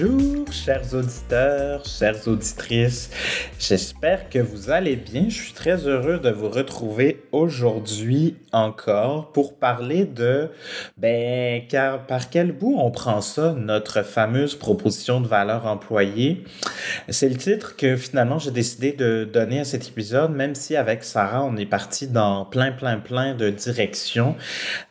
Bonjour, chers auditeurs, chères auditrices. J'espère que vous allez bien. Je suis très heureux de vous retrouver aujourd'hui encore pour parler de, ben, car, par quel bout on prend ça, notre fameuse proposition de valeur employée? C'est le titre que finalement j'ai décidé de donner à cet épisode, même si avec Sarah, on est parti dans plein, plein, plein de directions.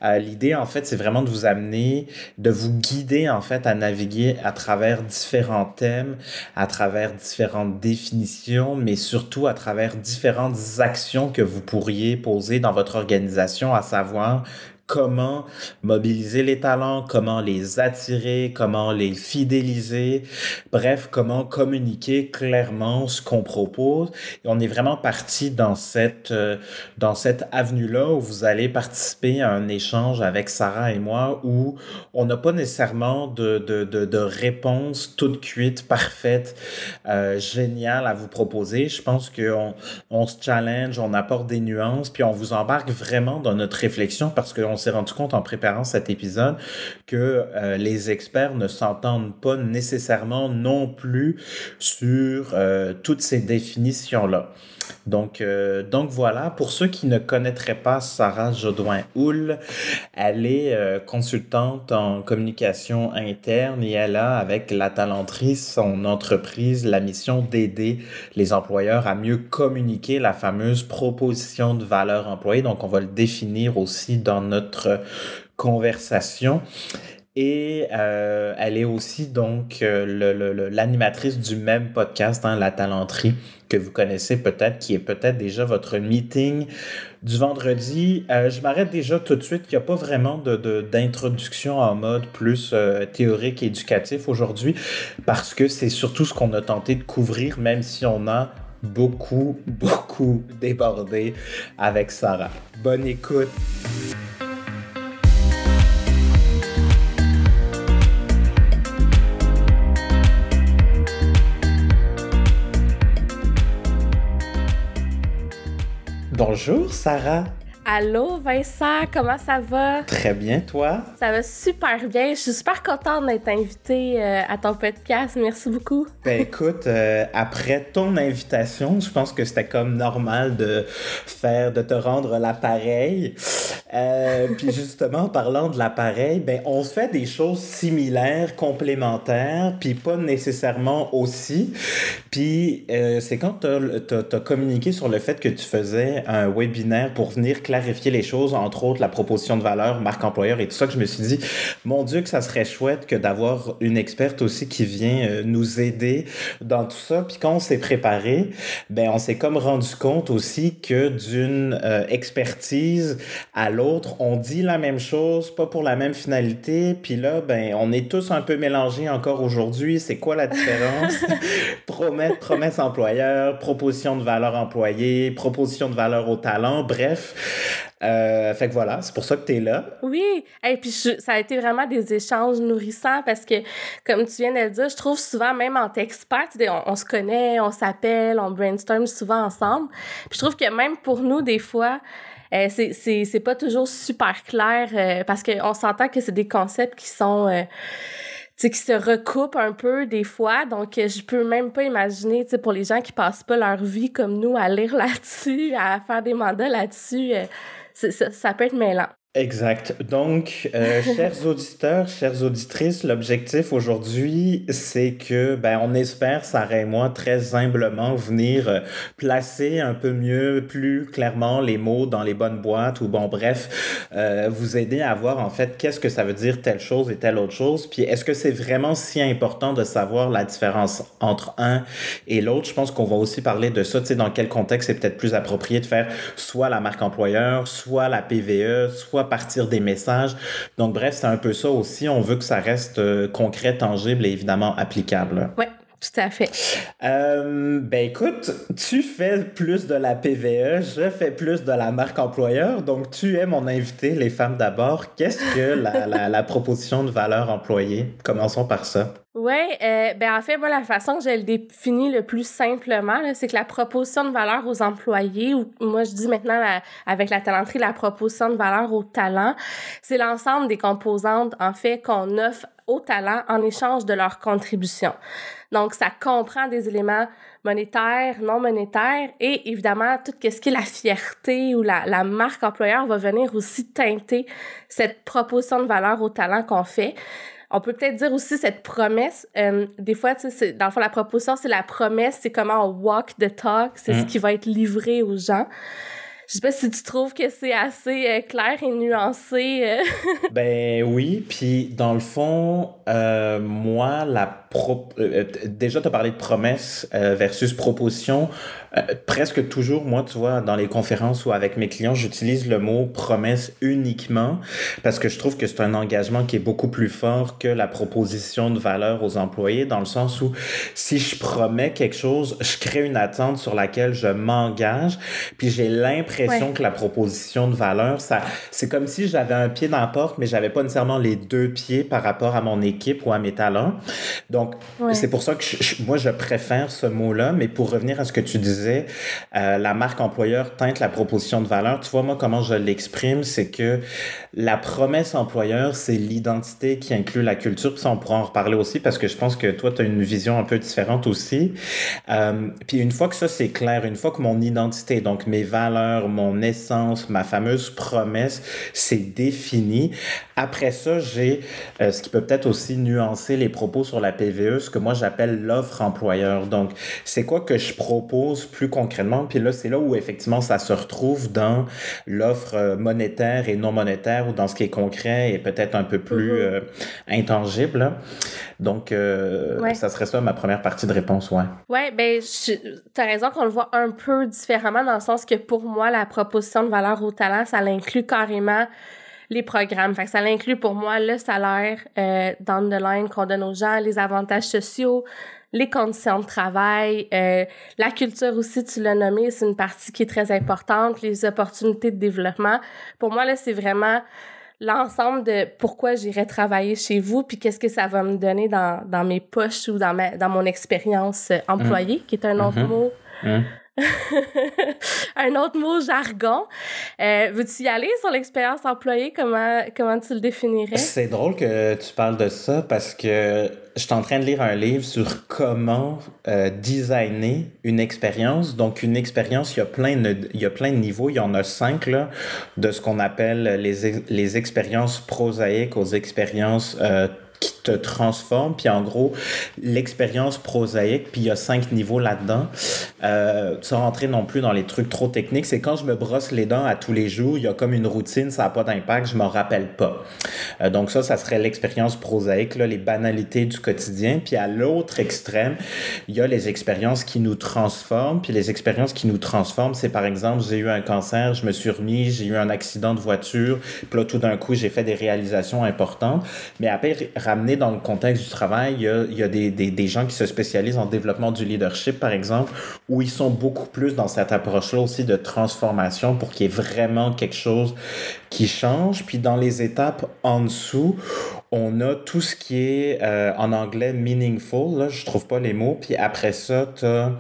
Euh, L'idée, en fait, c'est vraiment de vous amener, de vous guider, en fait, à naviguer à travers différents thèmes, à travers différentes définitions, mais surtout à travers différentes actions que vous pourriez poser dans votre organisation, à savoir comment mobiliser les talents, comment les attirer, comment les fidéliser, bref, comment communiquer clairement ce qu'on propose. On est vraiment parti dans cette, euh, cette avenue-là où vous allez participer à un échange avec Sarah et moi où on n'a pas nécessairement de, de, de, de, réponse toute cuite, parfaite, euh, géniale à vous proposer. Je pense qu'on on se challenge, on apporte des nuances, puis on vous embarque vraiment dans notre réflexion parce qu'on s'est rendu compte en préparant cet épisode que euh, les experts ne s'entendent pas nécessairement non plus sur euh, toutes ces définitions-là. Donc, euh, donc voilà, pour ceux qui ne connaîtraient pas Sarah Jodoin-Houl, elle est euh, consultante en communication interne et elle a, avec la talenterie, son entreprise, la mission d'aider les employeurs à mieux communiquer la fameuse proposition de valeur employée. Donc, on va le définir aussi dans notre conversation. Et euh, elle est aussi donc euh, l'animatrice du même podcast, hein, La Talenterie, que vous connaissez peut-être, qui est peut-être déjà votre meeting du vendredi. Euh, je m'arrête déjà tout de suite. Il n'y a pas vraiment d'introduction de, en mode plus théorique et éducatif aujourd'hui, parce que c'est surtout ce qu'on a tenté de couvrir, même si on a beaucoup, beaucoup débordé avec Sarah. Bonne écoute. Bonjour Sarah. Allô Vincent, comment ça va? Très bien, toi? Ça va super bien. Je suis super contente d'être invitée euh, à ton podcast. Merci beaucoup. Ben écoute, euh, après ton invitation, je pense que c'était comme normal de faire, de te rendre l'appareil. Euh, puis justement, parlant de l'appareil, ben on fait des choses similaires, complémentaires, puis pas nécessairement aussi. Puis c'est quand tu as, communiqué sur le fait que tu faisais un webinaire pour venir clarifier les choses, entre autres la proposition de valeur, marque employeur et tout ça, que je me suis dit, mon Dieu, que ça serait chouette que d'avoir une experte aussi qui vient euh, nous aider dans tout ça. Puis quand on s'est préparé, ben on s'est comme rendu compte aussi que d'une euh, expertise à l'autre, on dit la même chose, pas pour la même finalité. Puis là, ben on est tous un peu mélangés encore aujourd'hui. C'est quoi la différence? promesse, promesse employeur, proposition de valeur employée, proposition de valeur au talent, bref. Euh, fait que voilà, c'est pour ça que tu es là. Oui, et puis ça a été vraiment des échanges nourrissants parce que, comme tu viens de le dire, je trouve souvent, même en texpat, on, on se connaît, on s'appelle, on brainstorm souvent ensemble. Puis je trouve que même pour nous, des fois, euh, c'est pas toujours super clair euh, parce qu'on s'entend que c'est des concepts qui sont euh, qui se recoupent un peu des fois. Donc, je peux même pas imaginer, tu sais, pour les gens qui passent pas leur vie comme nous à lire là-dessus, à faire des mandats là-dessus, euh, ça, ça, peut être mêlant. Exact. Donc, euh, chers auditeurs, chères auditrices, l'objectif aujourd'hui, c'est que, ben, on espère, Sarah et moi, très humblement venir euh, placer un peu mieux, plus clairement les mots dans les bonnes boîtes ou, bon, bref, euh, vous aider à voir, en fait, qu'est-ce que ça veut dire telle chose et telle autre chose. Puis, est-ce que c'est vraiment si important de savoir la différence entre un et l'autre? Je pense qu'on va aussi parler de ça, tu sais, dans quel contexte c'est peut-être plus approprié de faire soit la marque employeur, soit la PVE, soit partir des messages. Donc, bref, c'est un peu ça aussi. On veut que ça reste euh, concret, tangible et évidemment applicable. Oui. Tout à fait. Euh, ben écoute, tu fais plus de la PVE, je fais plus de la marque employeur, donc tu es mon invité, les femmes d'abord. Qu'est-ce que la, la, la, proposition de valeur employée? Commençons par ça. Oui, euh, ben en fait, moi, la façon que je le définis le plus simplement, c'est que la proposition de valeur aux employés, ou moi je dis maintenant avec la talenterie, la proposition de valeur au talent, c'est l'ensemble des composantes, en fait, qu'on offre au talent en échange de leur contribution. Donc, ça comprend des éléments monétaires, non monétaires et évidemment tout ce qui est la fierté ou la, la marque employeur va venir aussi teinter cette proposition de valeur au talent qu'on fait. On peut peut-être dire aussi cette promesse. Euh, des fois, dans le fond, la proposition, c'est la promesse, c'est comment on walk the talk, c'est ce mm. qui va être livré aux gens. Je sais pas si tu trouves que c'est assez euh, clair et nuancé. Euh. ben oui, puis dans le fond, euh, moi, la pro... déjà, tu as parlé de promesse versus proposition. presque toujours, moi, tu vois, dans les conférences ou avec mes clients, j'utilise le mot promesse uniquement parce que je trouve que c'est un engagement qui est beaucoup plus fort que la proposition de valeur aux employés, dans le sens où si je promets quelque chose, je crée une attente sur laquelle je m'engage, puis j'ai l'impression que la proposition de valeur, ça, c'est comme si j'avais un pied dans la porte, mais j'avais pas nécessairement les deux pieds par rapport à mon équipe ou à mes talents. Donc, c'est pour ça que moi, je préfère ce mot-là. Mais pour revenir à ce que tu disais, euh, la marque employeur teinte la proposition de valeur. Tu vois, moi, comment je l'exprime, c'est que la promesse employeur, c'est l'identité qui inclut la culture. Puis ça, on pourra en reparler aussi parce que je pense que toi, tu as une vision un peu différente aussi. Euh, puis une fois que ça, c'est clair, une fois que mon identité, donc mes valeurs, mon essence, ma fameuse promesse, c'est défini. Après ça, j'ai euh, ce qui peut peut-être aussi nuancer les propos sur la PVE, ce que moi j'appelle l'offre employeur. Donc, c'est quoi que je propose plus concrètement? Puis là, c'est là où effectivement ça se retrouve dans l'offre euh, monétaire et non monétaire ou dans ce qui est concret et peut-être un peu plus mm-hmm. euh, intangible. Donc, ça serait ça ma première partie de réponse, ouais. Ouais, ben, tu as raison qu'on le voit un peu différemment dans le sens que pour moi, la proposition de valeur au talent, ça l'inclut carrément les programmes. Fait que ça l'inclut pour moi le salaire euh, down the line qu'on donne aux gens, les avantages sociaux, les conditions de travail, euh, la culture aussi, tu l'as nommé, c'est une partie qui est très importante, les opportunités de développement. Pour moi, là, c'est vraiment l'ensemble de pourquoi j'irai travailler chez vous, puis qu'est-ce que ça va me donner dans, dans mes poches ou dans, ma, dans mon expérience employée, mmh. qui est un autre mmh. mot. Mmh. un autre mot, jargon. Euh, Veux-tu y aller sur l'expérience employée? Comment, comment tu le définirais? C'est drôle que tu parles de ça parce que je suis en train de lire un livre sur comment euh, designer une expérience. Donc, une expérience, il y, a plein de, niveaux. Il y en a cinq, là, de ce qu'on appelle les, les expériences prosaïques aux expériences euh, qui te transforme. Puis en gros, l'expérience prosaïque, puis il y a cinq niveaux là-dedans. Euh, sans rentrer non plus dans les trucs trop techniques, c'est quand je me brosse les dents à tous les jours, il y a comme une routine, ça n'a pas d'impact, je m'en rappelle pas. Euh, donc ça, ça serait l'expérience prosaïque, là, les banalités du quotidien. Puis à l'autre extrême, il y a les expériences qui nous transforment. Puis les expériences qui nous transforment, c'est par exemple, j'ai eu un cancer, je me suis remis, j'ai eu un accident de voiture, puis là, tout d'un coup, j'ai fait des réalisations importantes. Mais après, ramener dans le contexte du travail, il y a, il y a des, des, des, gens qui se spécialisent en développement du leadership, par exemple, où ils sont beaucoup plus dans cette approche-là aussi de transformation pour qu'il y ait vraiment quelque chose qui change. Puis dans les étapes en dessous, on a tout ce qui est euh, en anglais meaningful, là, je trouve pas les mots. Puis après ça, tu as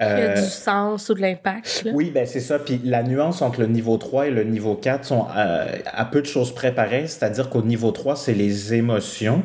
il y a du sens ou de l'impact. Oui, ben c'est ça. Puis la nuance entre le niveau 3 et le niveau 4 sont euh, à peu de choses préparées. C'est-à-dire qu'au niveau 3, c'est les émotions.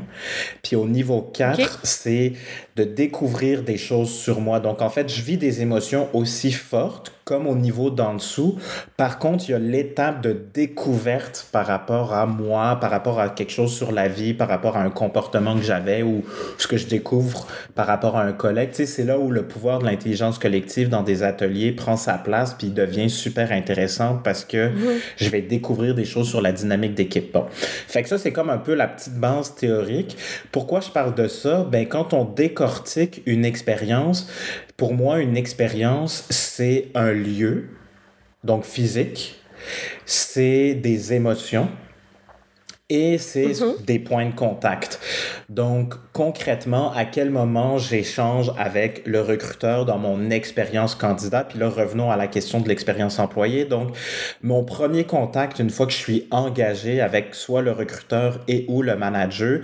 Puis au niveau 4, c'est de découvrir des choses sur moi. Donc en fait, je vis des émotions aussi fortes comme au niveau d'en dessous. Par contre, il y a l'étape de découverte par rapport à moi, par rapport à quelque chose sur la vie, par rapport à un comportement que j'avais ou ce que je découvre par rapport à un collègue. Tu sais, c'est là où le pouvoir de l'intelligence collective dans des ateliers prend sa place puis devient super intéressant parce que mhm. je vais découvrir des choses sur la dynamique d'équipe. Bon. Fait que ça, c'est comme un peu la petite base théorique. Pourquoi je parle de ça? Ben, quand on décortique une expérience, pour moi, une expérience, c'est un lieu, donc physique, c'est des émotions et c'est mm-hmm. des points de contact. Donc, concrètement, à quel moment j'échange avec le recruteur dans mon expérience candidat? Puis là, revenons à la question de l'expérience employée. Donc, mon premier contact, une fois que je suis engagé avec soit le recruteur et ou le manager,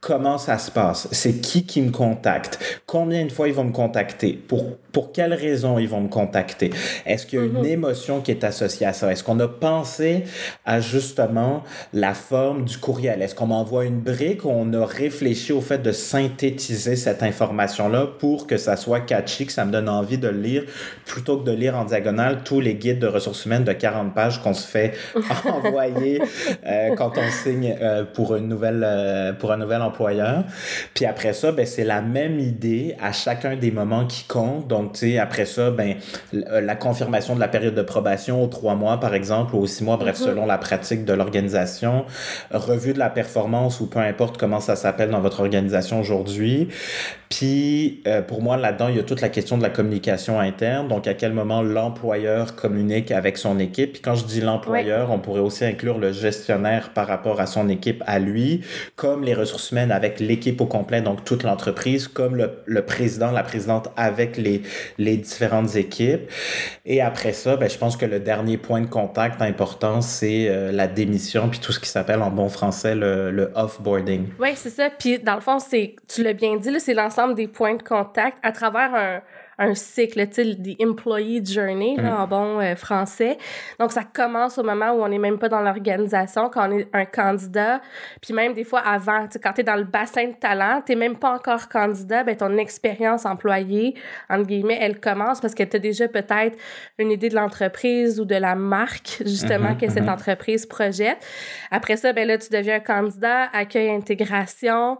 comment ça se passe, c'est qui qui me contacte, combien de fois ils vont me contacter, pour, pour quelles raisons ils vont me contacter? Est-ce qu'il y a une mm-hmm. émotion qui est associée à ça? Est-ce qu'on a pensé à justement la forme du courriel? Est-ce qu'on m'envoie une brique ou on a réfléchi au fait de synthétiser cette information-là pour que ça soit catchy, que ça me donne envie de le lire, plutôt que de lire en diagonale tous les guides de ressources humaines de 40 pages qu'on se fait envoyer euh, quand on signe euh, pour, une nouvelle, euh, pour un nouvel employeur. Puis après ça, ben, c'est la même idée à chacun des moments qui comptent. Donc, tu sais, après ça, ben, la confirmation de la période de probation aux trois mois, par exemple, ou aux six mois, bref, mhm. selon la pratique de l'organisation, revue de la performance ou peu importe comment ça s'appelle dans votre organisation aujourd'hui. Puis, pour moi, là-dedans, il y a toute la question de la communication interne. Donc, à quel moment l'employeur communique avec son équipe. Puis quand je dis l'employeur, on pourrait aussi inclure le gestionnaire par rapport à son équipe à lui, comme les ressources humaines avec l'équipe au complet, donc toute l'entreprise, comme le, président, la présidente avec les, les différentes équipes. Et après ça, ben, je pense que le dernier point de contact important, c'est euh, la démission, puis tout ce qui s'appelle en bon français le, le off-boarding. Oui, c'est ça. Puis dans le fond, tu l'as bien dit, c'est l'ensemble des points de contact à travers un un cycle, tu sais, the employee journey, là, mm. en bon euh, français. Donc, ça commence au moment où on n'est même pas dans l'organisation, quand on est un candidat. Puis même des fois avant, tu sais, quand tu es dans le bassin de talent, tu même pas encore candidat, ben ton expérience employée, entre guillemets, elle commence parce que tu as déjà peut-être une idée de l'entreprise ou de la marque, justement, mm-hmm, que cette mm-hmm. entreprise projette. Après ça, ben là, tu deviens un candidat, accueil, intégration,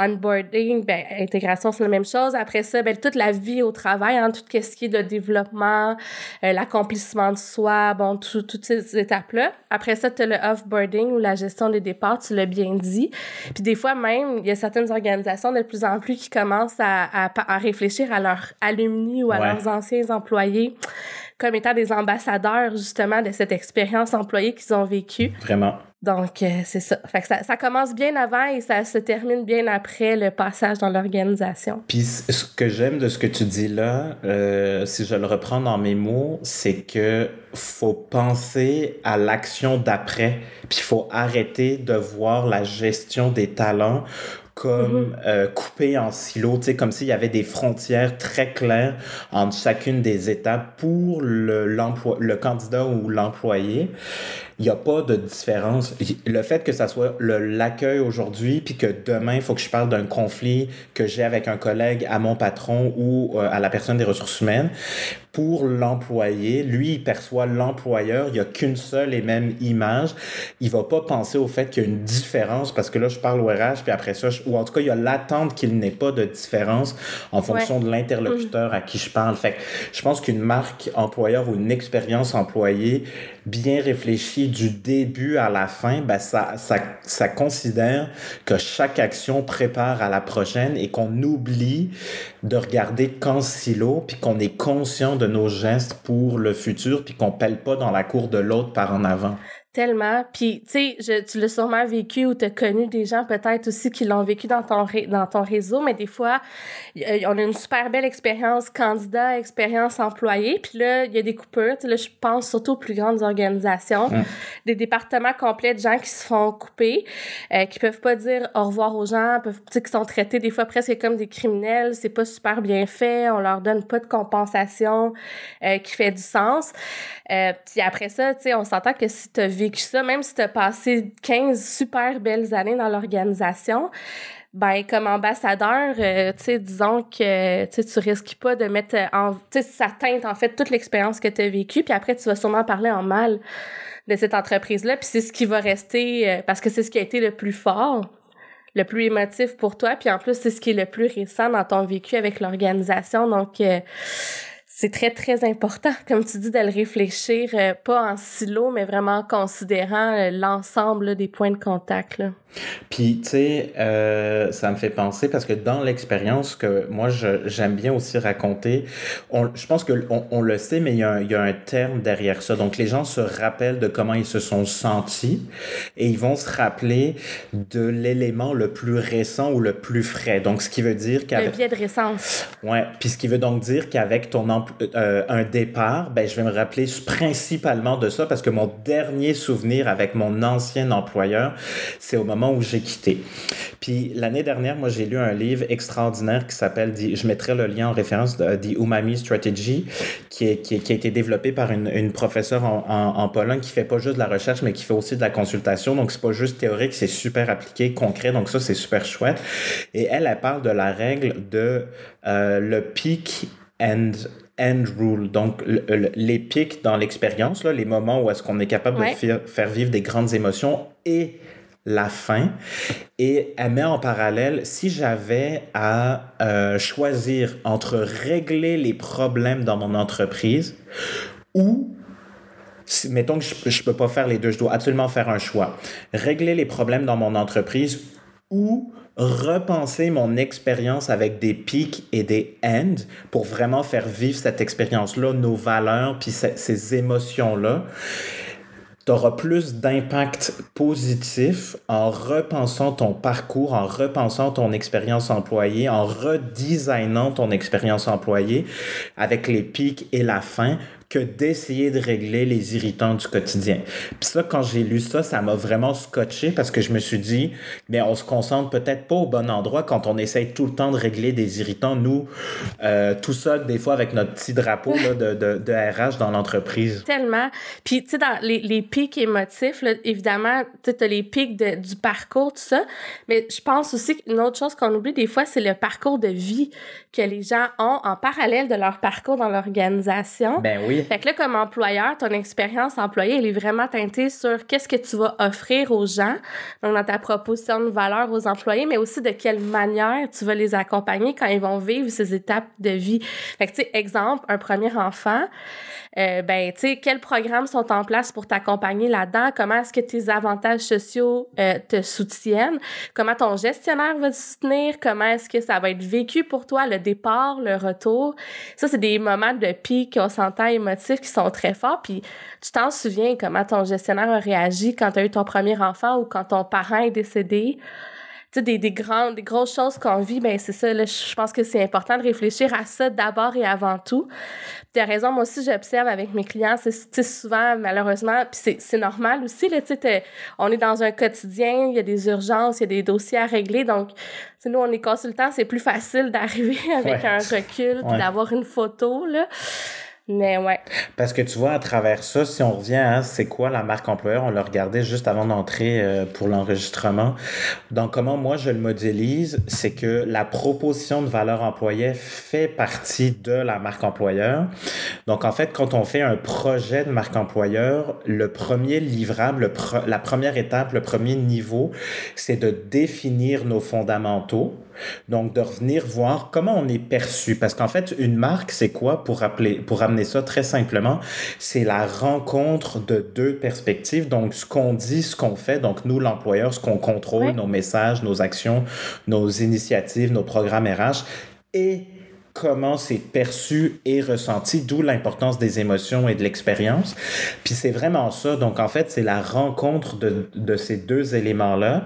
onboarding, ben, intégration, c'est la même chose. Après ça, ben, toute la vie au travail, hein, tout ce qui est de développement, euh, l'accomplissement de soi, bon, toutes ces étapes-là. Après ça, tu as le offboarding ou la gestion des départs, tu l'as bien dit. Puis des fois même, il y a certaines organisations de plus en plus qui commencent à, à, réfléchir à leurs alumni ou à leurs anciens employés comme étant des ambassadeurs justement de cette expérience employée qu'ils ont vécue. Vraiment. Donc, euh, c'est ça. Fait que ça. ça. commence bien avant et ça se termine bien après le passage dans l'organisation. Puis, ce que j'aime de ce que tu dis là, euh, si je le reprends dans mes mots, c'est que faut penser à l'action d'après. Puis, il faut arrêter de voir la gestion des talents comme mm-hmm. euh, coupé en silos, tu sais, comme s'il y avait des frontières très claires entre chacune des étapes pour le, le candidat ou l'employé il n'y a pas de différence. Le fait que ça soit l'accueil aujourd'hui, puis que demain, il faut que je parle d'un conflit que j'ai avec un collègue à mon patron ou euh, à la personne des ressources humaines, pour l'employé, lui, il perçoit l'employeur, il n'y a qu'une seule et même image. Il va pas penser au fait qu'il y a une différence, parce que là, je parle au RH, puis après ça, ou en tout cas, il y a l'attente qu'il n'ait pas de différence en fonction de l'interlocuteur à qui je parle. Fait je pense qu'une marque employeur ou une expérience employée bien réfléchie du début à la fin, ben ça, ça, ça considère que chaque action prépare à la prochaine et qu'on oublie de regarder qu'en silo, puis qu'on est conscient de nos gestes pour le futur, puis qu'on pèle pas dans la cour de l'autre par en avant. Tellement. Puis, tu sais, tu l'as sûrement vécu ou tu as connu des gens peut-être aussi qui l'ont vécu dans ton, dans ton réseau, mais des fois, on a une super belle expérience candidat, expérience employé, puis là, il y a des coupures. Là, je pense surtout aux plus grandes organisations, des départements complets de gens qui se font couper, euh, qui peuvent pas dire au revoir aux gens, peuvent, qui sont traités des fois presque comme des criminels, c'est pas super bien fait, on leur donne pas de compensation euh, qui fait du sens. Euh, puis après ça, tu sais, on s'entend que si tu as vécu ça, même si tu as passé 15 super belles années dans l'organisation, ben comme ambassadeur, euh, tu sais, disons que tu risques pas de mettre en... Tu sais, ça teinte en fait toute l'expérience que tu as vécue, puis après, tu vas sûrement parler en mal de cette entreprise-là, puis c'est ce qui va rester, euh, parce que c'est ce qui a été le plus fort le plus émotif pour toi, puis en plus, c'est ce qui est le plus récent dans ton vécu avec l'organisation. Donc, c'est très, très important, comme tu dis, de le réfléchir, euh, pas en silo, mais vraiment en considérant euh, l'ensemble des points de contact. Puis, tu sais, euh, ça me fait penser parce que dans l'expérience que moi, j'aime bien aussi raconter, on, je pense qu'on on le sait, mais il y, a un, il y, a un, terme derrière ça. Donc, les gens se rappellent de comment ils se sont sentis et ils vont se rappeler de l'élément le plus récent ou le plus frais. Donc, ce qui veut dire qu'avec... Le biais de récence. Ouais. Puis, ce qui veut donc dire qu'avec ton euh, un départ, ben, je vais me rappeler principalement de ça parce que mon dernier souvenir avec mon ancien employeur, c'est au moment où j'ai quitté. Puis l'année dernière, moi, j'ai lu un livre extraordinaire qui s'appelle, je mettrai le lien en référence de The Umami Strategy, qui, est, qui, qui, a été développé par une, une professeure en, en, en, Pologne qui fait pas juste de la recherche, mais qui fait aussi de la consultation. Donc, c'est pas juste théorique, c'est super appliqué, concret. Donc, ça, c'est super chouette. Et elle, elle parle de la règle de euh, le peak and end rule. Donc, les pics dans l'expérience, les moments où est-ce qu'on est capable de faire vivre des grandes émotions et la fin. Et elle met en parallèle, si j'avais à euh, choisir entre régler les problèmes dans mon entreprise ou mettons que je ne peux pas faire les deux, je dois absolument faire un choix. Régler les problèmes dans mon entreprise ou repenser mon expérience avec des pics et des ends pour vraiment faire vivre cette expérience-là, nos valeurs, puis ces émotions-là tu auras plus d'impact positif en repensant ton parcours, en repensant ton expérience employée, en redesignant ton expérience employée avec les pics et la fin que d'essayer de régler les irritants du quotidien. Puis ça, quand j'ai lu ça, ça m'a vraiment scotché parce que je me suis dit, mais on se concentre peut-être pas au bon endroit quand on essaye tout le temps de régler des irritants, nous, euh, tout seul, des fois avec notre petit drapeau là, de, de, de, RH dans l'entreprise. Tellement. Puis, tu sais, dans les, les pics émotifs, là, évidemment, tu as les pics de, du parcours, tout ça. Mais je pense aussi qu'une autre chose qu'on oublie des fois, c'est le parcours de vie que les gens ont en parallèle de leur parcours dans l'organisation. Ben oui. Fait que là, comme employeur, ton expérience employée, elle est vraiment teintée sur qu'est-ce que tu vas offrir aux gens, donc dans ta proposition de valeur aux employés, mais aussi de quelle manière tu vas les accompagner quand ils vont vivre ces étapes de vie. Fait que, tu sais, exemple, un premier enfant, euh, ben, tu sais, quels programmes sont en place pour t'accompagner là-dedans? Comment est-ce que tes avantages sociaux euh, te soutiennent? Comment ton gestionnaire va te soutenir? Comment est-ce que ça va être vécu pour toi, le départ, le retour? Ça, c'est des moments de pic, on s'entend émotifs qui sont très forts. Puis tu t'en souviens comment ton gestionnaire a réagi quand tu as eu ton premier enfant ou quand ton parent est décédé? Sais, des, des, grandes, des grosses choses qu'on vit, ben c'est ça, là, je pense que c'est important de réfléchir à ça d'abord et avant tout. Tu as raison, moi aussi, j'observe avec mes clients, c'est souvent, malheureusement, puis c'est normal aussi, là, tu sais, on est dans un quotidien, il y a des urgences, il y a des dossiers à régler, donc, nous, on est consultants, c'est plus facile d'arriver avec un recul, puis d'avoir une photo, là. Mais ouais. Parce que tu vois, à travers ça, si on revient à c'est quoi la marque employeur, on l'a regardé juste avant d'entrer euh, pour l'enregistrement. Donc, comment moi je le modélise, c'est que la proposition de valeur employée fait partie de la marque employeur. Donc, en fait, quand on fait un projet de marque employeur, le premier livrable, la première étape, le premier niveau, c'est de définir nos fondamentaux donc, de revenir voir comment on est perçu. Parce qu'en fait, une marque, c'est quoi? Pour, rappeler, pour ramener ça très simplement? C'est la rencontre de deux perspectives. Donc, ce qu'on dit, ce qu'on fait. Donc, nous, l'employeur, ce qu'on contrôle, nos messages, nos actions, nos initiatives, nos programmes RH. Et comment c'est perçu et ressenti, d'où l'importance des émotions et de l'expérience. Puis c'est vraiment ça. Donc en fait, c'est la rencontre de, de ces deux éléments-là.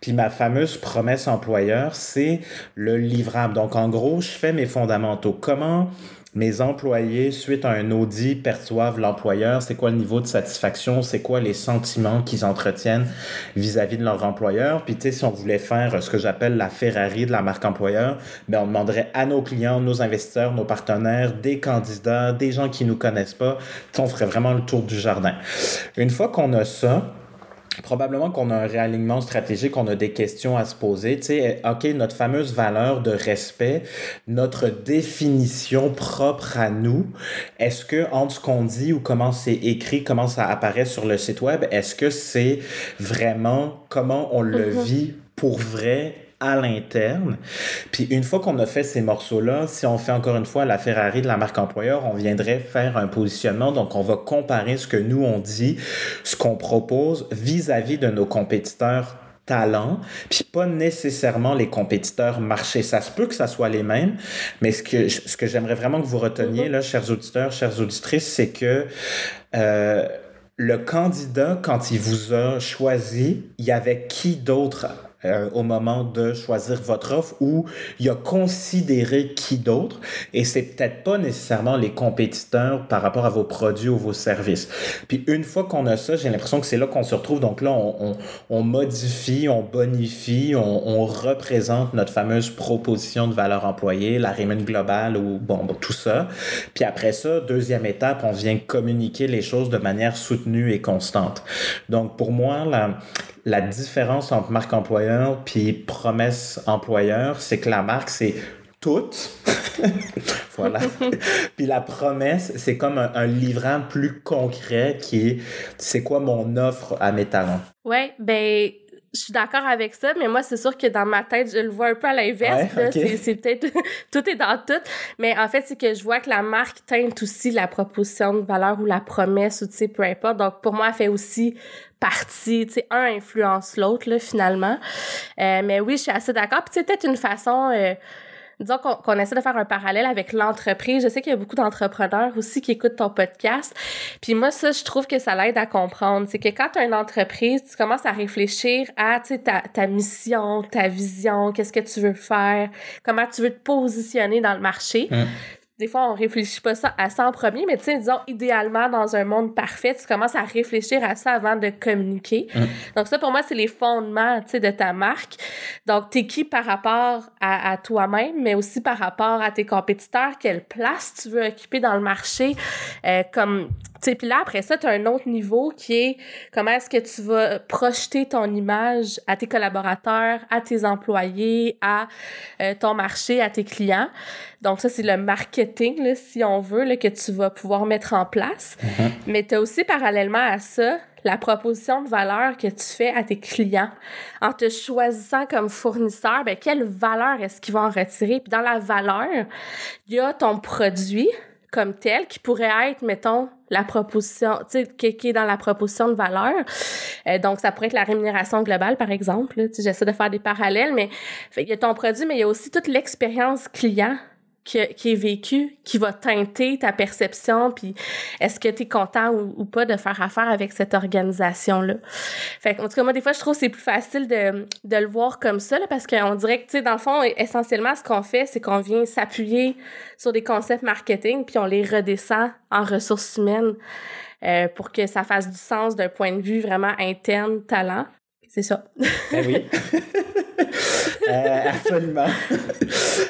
Puis ma fameuse promesse employeur, c'est le livrable. Donc en gros, je fais mes fondamentaux. Comment mes employés, suite à un audit, perçoivent l'employeur, c'est quoi le niveau de satisfaction, c'est quoi les sentiments qu'ils entretiennent vis-à-vis de leur employeur? Puis, tu sais, si on voulait faire ce que j'appelle la Ferrari de la marque employeur, ben, on demanderait à nos clients, nos investisseurs, nos partenaires, des candidats, des gens qui nous connaissent pas. on ferait vraiment le tour du jardin. Une fois qu'on a ça, probablement qu'on a un réalignement stratégique, on a des questions à se poser. Tu sais, OK, notre fameuse valeur de respect, notre définition propre à nous, est-ce que entre ce qu'on dit ou comment c'est écrit, comment ça apparaît sur le site web, est-ce que c'est vraiment comment on le mm-hmm. vit pour vrai à l'interne. Puis une fois qu'on a fait ces morceaux-là, si on fait encore une fois la Ferrari de la marque employeur, on viendrait faire un positionnement. Donc on va comparer ce que nous on dit, ce qu'on propose vis-à-vis de nos compétiteurs talents, puis pas nécessairement les compétiteurs marché. Ça se peut que ça soit les mêmes, mais ce que, ce que j'aimerais vraiment que vous reteniez, là, chers auditeurs, chères auditrices, c'est que euh, le candidat, quand il vous a choisi, il y avait qui d'autre euh, au moment de choisir votre offre ou il a considéré qui d'autre et c'est peut-être pas nécessairement les compétiteurs par rapport à vos produits ou vos services. Puis une fois qu'on a ça, j'ai l'impression que c'est là qu'on se retrouve. Donc là, on, on, modifie, on bonifie, on, on, représente notre fameuse proposition de valeur employée, la rémunération globale ou bon, tout ça. Puis après ça, deuxième étape, on vient communiquer les choses de manière soutenue et constante. Donc pour moi, la, la différence entre marque employeur puis promesse employeur, c'est que la marque, c'est toute. voilà. puis la promesse, c'est comme un, livrant plus concret qui est c'est quoi mon offre à mes talents. Ouais, ben je suis d'accord avec ça, mais moi, c'est sûr que dans ma tête, je le vois un peu à l'inverse. C'est peut-être tout est dans tout. Mais en fait, c'est que je vois que la marque teinte aussi la proposition de valeur ou la promesse ou tu sais, peu importe. Donc, pour moi, elle fait aussi partie, tu sais, un influence l'autre, là, finalement. Euh, mais oui, je suis assez d'accord. Puis c'est peut-être une façon... Euh, disons qu'on essaie de faire un parallèle avec l'entreprise. Je sais qu'il y a beaucoup d'entrepreneurs aussi qui écoutent ton podcast. Puis moi, ça, je trouve que ça l'aide à comprendre. C'est que quand tu as une entreprise, tu commences à réfléchir à ta, ta mission, ta vision, qu'est-ce que tu veux faire, comment tu veux te positionner dans le marché. Mmh des fois, on réfléchit pas ça à ça en premier, mais tu sais, disons, idéalement, dans un monde parfait, tu commences à réfléchir à ça avant de communiquer. Mm. Donc, ça, pour moi, c'est les fondements, tu sais, de ta marque. Donc, t'es qui par rapport à, toi-même, mais aussi par rapport à tes compétiteurs, quelle place tu veux occuper dans le marché, euh, comme puis là, après ça, tu as un autre niveau qui est comment est-ce que tu vas projeter ton image à tes collaborateurs, à tes employés, à euh, ton marché, à tes clients. Donc ça, c'est le marketing, là, si on veut, là, que tu vas pouvoir mettre en place. Mm-hmm. Mais tu as aussi parallèlement à ça la proposition de valeur que tu fais à tes clients. En te choisissant comme fournisseur, ben, quelle valeur est-ce qu'ils vont en retirer? Puis dans la valeur, il y a ton produit, comme tel qui pourrait être, mettons, la proposition, tu sais, qui, est dans la proposition de valeur. Euh, donc, ça pourrait être la rémunération globale, par exemple. J'essaie de faire des parallèles, mais il y a ton produit, mais il y a aussi toute l'expérience client qui, est vécu, qui va teinter ta perception, puis est-ce que tu es content ou, pas de faire affaire avec cette organisation-là? Fait en tout cas, moi, des fois, je trouve que c'est plus facile de, de, le voir comme ça, là, parce qu'on dirait que, tu sais, dans le fond, essentiellement, ce qu'on fait, c'est qu'on vient s'appuyer sur des concepts marketing, puis on les redescend en ressources humaines euh, pour que ça fasse du sens d'un point de vue vraiment interne, talent. C'est ça. Ben oui. Euh, absolument.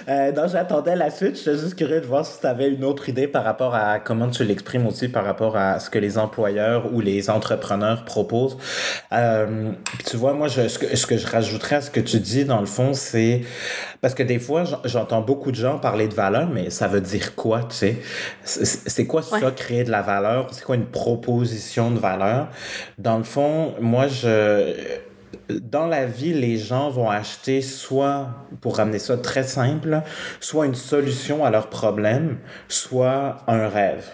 euh, donc, j'attendais la suite. J'étais juste curieux de voir si tu avais une autre idée par rapport à comment tu l'exprimes aussi par rapport à ce que les employeurs ou les entrepreneurs proposent. Euh, tu vois, moi, je, ce, que, ce que je rajouterais à ce que tu dis, dans le fond, c'est parce que des fois, j'entends beaucoup de gens parler de valeur, mais ça veut dire quoi, tu sais? C'est quoi ça, créer de la valeur? C'est quoi une proposition de valeur? Dans le fond, moi, je dans la vie, les gens vont acheter soit, pour ramener ça très simple, soit une solution à leur problème, soit un rêve.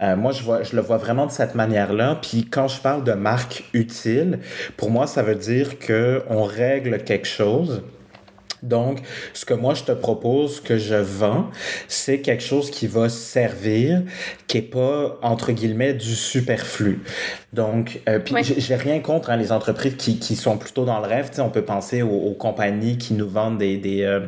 Euh, moi, je, vois, je le vois vraiment de cette manière-là. Puis quand je parle de marque utile, pour moi, ça veut dire qu'on règle quelque chose donc, ce que moi je te propose, que je vends, c'est quelque chose qui va servir, qui est pas entre guillemets du superflu. Donc, euh, puis j'ai rien contre hein, les entreprises qui, qui sont plutôt dans le rêve. sais, on peut penser aux, compagnies qui nous vendent des, des, euh,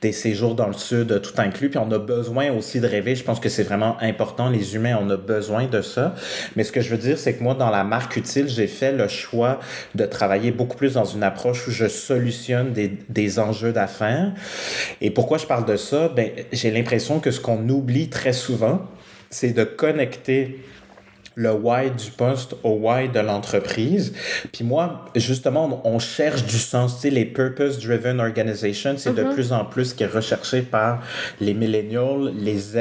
des séjours dans le sud, tout inclus. Puis on a besoin aussi de rêver. Je pense que c'est vraiment important. Les humains, on a besoin de ça. Mais ce que je veux dire, c'est que moi, dans la marque utile, j'ai fait le choix de travailler beaucoup plus dans une approche où je solutionne des, des enjeux d'affaires. Et pourquoi je parle de ça? Ben, j'ai l'impression que ce qu'on oublie très souvent, c'est de connecter le why du poste au why de l'entreprise. Puis moi, justement, on cherche du sens. Tu sais, les purpose-driven organizations, c'est de mm-hmm. plus en plus ce qui est recherché par les millennials, les Z.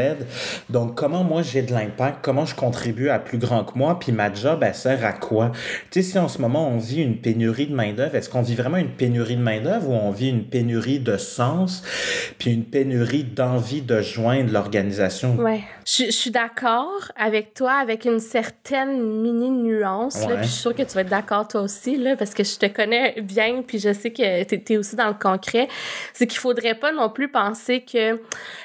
Donc, comment moi j'ai de l'impact? Comment je contribue à plus grand que moi? Puis ma job, elle sert à quoi? Tu sais, si en ce moment on vit une pénurie de main-d'œuvre, est-ce qu'on vit vraiment une pénurie de main-d'œuvre ou on vit une pénurie de sens? Puis une pénurie d'envie de joindre l'organisation? Ouais. Je, je suis d'accord avec toi, avec une certaine mini nuances. Là, puis je suis sûre que tu vas être d'accord toi aussi, là, parce que je te connais bien, puis je sais que tu es, aussi dans le concret. C'est qu'il faudrait pas non plus penser que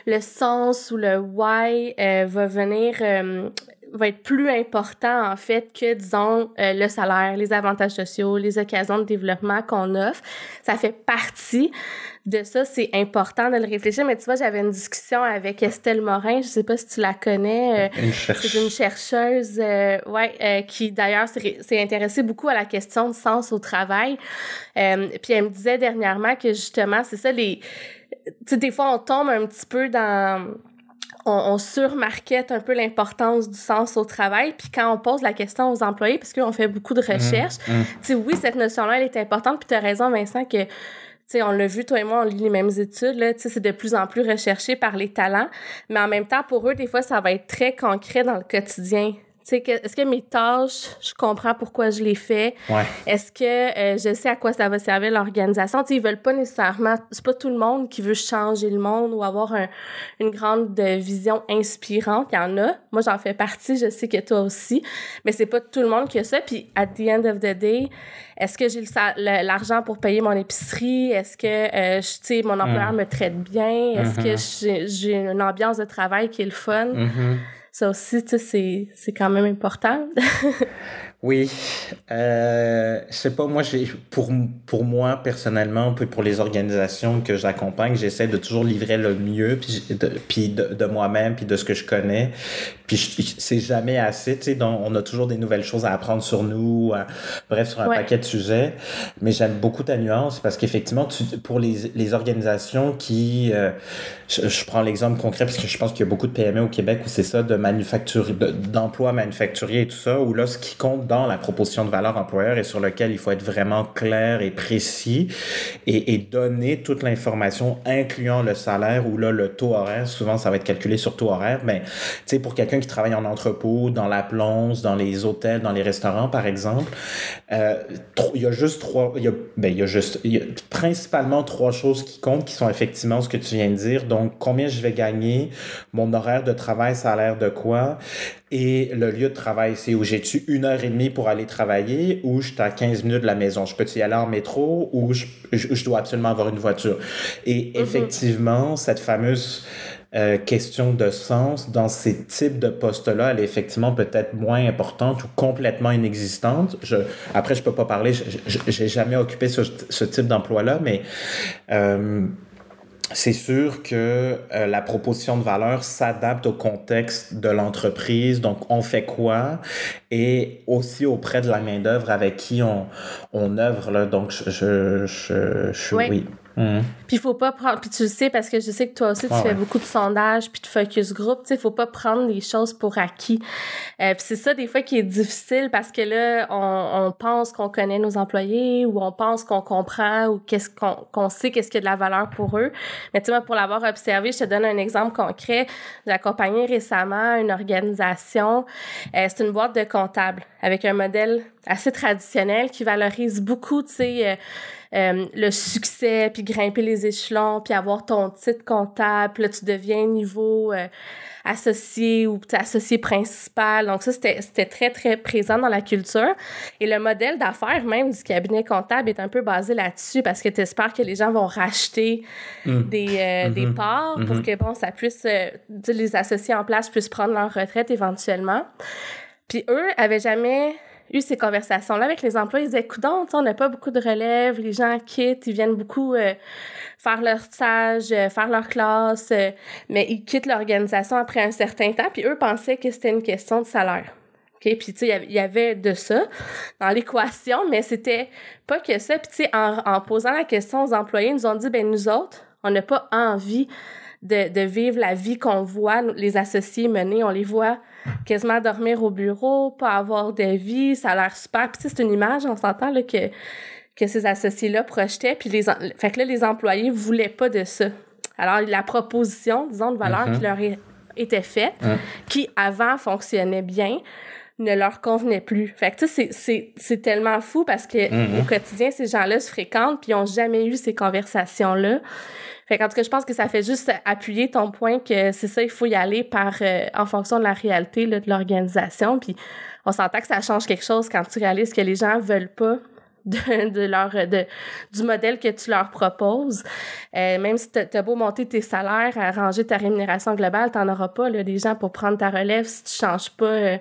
le sens ou le why euh, va venir euh, va être plus important, en fait, que, disons, euh, le salaire, les avantages sociaux, les occasions de développement qu'on offre. Ça fait partie de ça. C'est important de le réfléchir. Mais tu vois, j'avais une discussion avec Estelle Morin. Je sais pas si tu la connais. Euh, c'est une chercheuse, euh, ouais, qui d'ailleurs s'est intéressée beaucoup à la question du sens au travail. puis elle me disait dernièrement que justement, c'est ça, les... Tu sais, des fois, on tombe un petit peu dans on, surmarquette un peu l'importance du sens au travail. Puis quand on pose la question aux employés, parce qu'on fait beaucoup de recherches, mmh, mmh. tu sais, oui, cette notion-là, elle est importante. Puis tu as raison, Vincent, que sais, on l'a vu, toi et moi, on lit les mêmes études, là, tu sais, c'est de plus en plus recherché par les talents, mais en même temps, pour eux, des fois, ça va être très concret dans le quotidien est-ce que mes tâches, je comprends pourquoi je les fais? Est-ce que euh, je sais à quoi ça va servir l'organisation? Ils veulent pas nécessairement, c'est pas tout le monde qui veut changer le monde ou avoir une grande vision inspirante. Il y en a. Moi, j'en fais partie. Je sais que toi aussi. Mais c'est pas tout le monde qui a ça. Puis, at the end of the day, est-ce que j'ai l'argent pour payer mon épicerie? Est-ce que, euh, sais, mon employeur mm. me traite bien? Est-ce que mm-hmm. j'ai une ambiance de travail qui est le fun? Mm-hmm. Ça aussi, tu sais, c'est quand même important. Oui, euh, je sais pas, moi, j'ai, pour, pour moi, personnellement, puis pour les organisations que j'accompagne, j'essaie de toujours livrer le mieux, puis de, puis de, de moi-même, puis de ce que je connais. Puis c'est jamais assez, tu sais, donc on a toujours des nouvelles choses à apprendre sur nous, bref, sur un paquet de sujets. Mais j'aime beaucoup ta nuance parce qu'effectivement, pour les, les organisations qui, euh, je, prends l'exemple concret parce que je pense qu'il y a beaucoup de PME au Québec où c'est ça, de manufacture, d'emploi manufacturier et tout ça, où là, ce qui compte dans la proposition de valeur employeur et sur lequel il faut être vraiment clair et précis et, donner toute l'information, incluant le salaire ou là, le taux horaire. Souvent, ça va être calculé sur taux horaire, mais tu sais, pour quelqu'un qui travaille en entrepôt, dans la plonge, dans les hôtels, dans les restaurants, par exemple, euh, il y a juste trois, il y a, ben, juste, principalement trois choses qui comptent, qui sont effectivement ce que tu viens de dire. Donc, combien je vais gagner, mon horaire de travail, ça a l'air de quoi, et le lieu de travail, c'est où j'ai-tu une heure et demie pour aller travailler ou je suis à 15 minutes de la maison? Je peux-tu y aller en métro ou je, je, dois absolument avoir une voiture? Et mm-hmm. effectivement, cette fameuse euh, question de sens dans ces types de postes-là, elle est effectivement peut-être moins importante ou complètement inexistante. Je, après, je peux pas parler, j'ai jamais occupé ce, ce type d'emploi-là, mais euh, c'est sûr que euh, la proposition de valeur s'adapte au contexte de l'entreprise. Donc, on fait quoi? Et aussi auprès de la main-d'œuvre avec qui on, on œuvre. Là. Donc, je, je, je, je oui. Mhm. Puis faut pas prendre, puis tu le sais parce que je sais que toi aussi tu fais beaucoup de sondages puis de focus group, tu sais, faut pas prendre les choses pour acquis. Euh, puis c'est ça des fois qui est difficile parce que là on, on pense qu'on connaît nos employés ou on pense qu'on comprend ou qu'est-ce qu'on qu'on sait qu'est-ce qui a de la valeur pour eux. Mais tu vois pour l'avoir observé, je te donne un exemple concret. J'ai accompagné récemment une organisation, euh, c'est une boîte de comptables avec un modèle assez traditionnel qui valorise beaucoup, tu sais euh, euh, le succès, puis grimper les échelons, puis avoir ton titre comptable, puis là, tu deviens niveau euh, associé ou associé principal. Donc ça, c'était très, très présent dans la culture. Et le modèle d'affaires même du cabinet comptable est un peu basé là-dessus parce que tu espères que les gens vont racheter mm. des, euh, mm-hmm. des parts pour mm-hmm. que, bon, ça puisse, les associés en place puissent prendre leur retraite éventuellement. Puis eux avaient jamais eu ces conversations-là avec les employés. Ils disaient, coudons, on n'a pas beaucoup de relève, les gens quittent, ils viennent beaucoup euh, faire leur stage, euh, faire leur classe, euh, mais ils quittent l'organisation après un certain temps, puis eux pensaient que c'était une question de salaire. OK? Puis, tu sais, il y avait de ça dans l'équation, mais c'était pas que ça. Puis, tu sais, en, en posant la question aux employés, ils nous ont dit, ben nous autres, on n'a pas envie de, de vivre la vie qu'on voit les associés mener. On les voit quasiment dormir au bureau, pas avoir de vie, ça a l'air super. Puis c'est une image, on s'entend là, que, que ces associés-là projetaient. Puis les, fait que là, les employés voulaient pas de ça. Alors, la proposition, disons, de valeur mm-hmm. qui leur était faite, qui avant fonctionnait bien, ne leur convenait plus. Fait que, tu sais, c'est tellement fou parce que au quotidien, ces gens-là se fréquentent puis ils n'ont jamais eu ces conversations-là. Fait qu'en tout cas, je pense que ça fait juste appuyer ton point que c'est ça, il faut y aller par euh, en fonction de la réalité là, de l'organisation. Puis on s'entend que ça change quelque chose quand tu réalises que les gens veulent pas de, leur de, du modèle que tu leur proposes. Euh, même si tu as beau monter tes salaires, arranger ta rémunération globale, tu n'en auras pas là, des gens pour prendre ta relève si tu changes pas euh,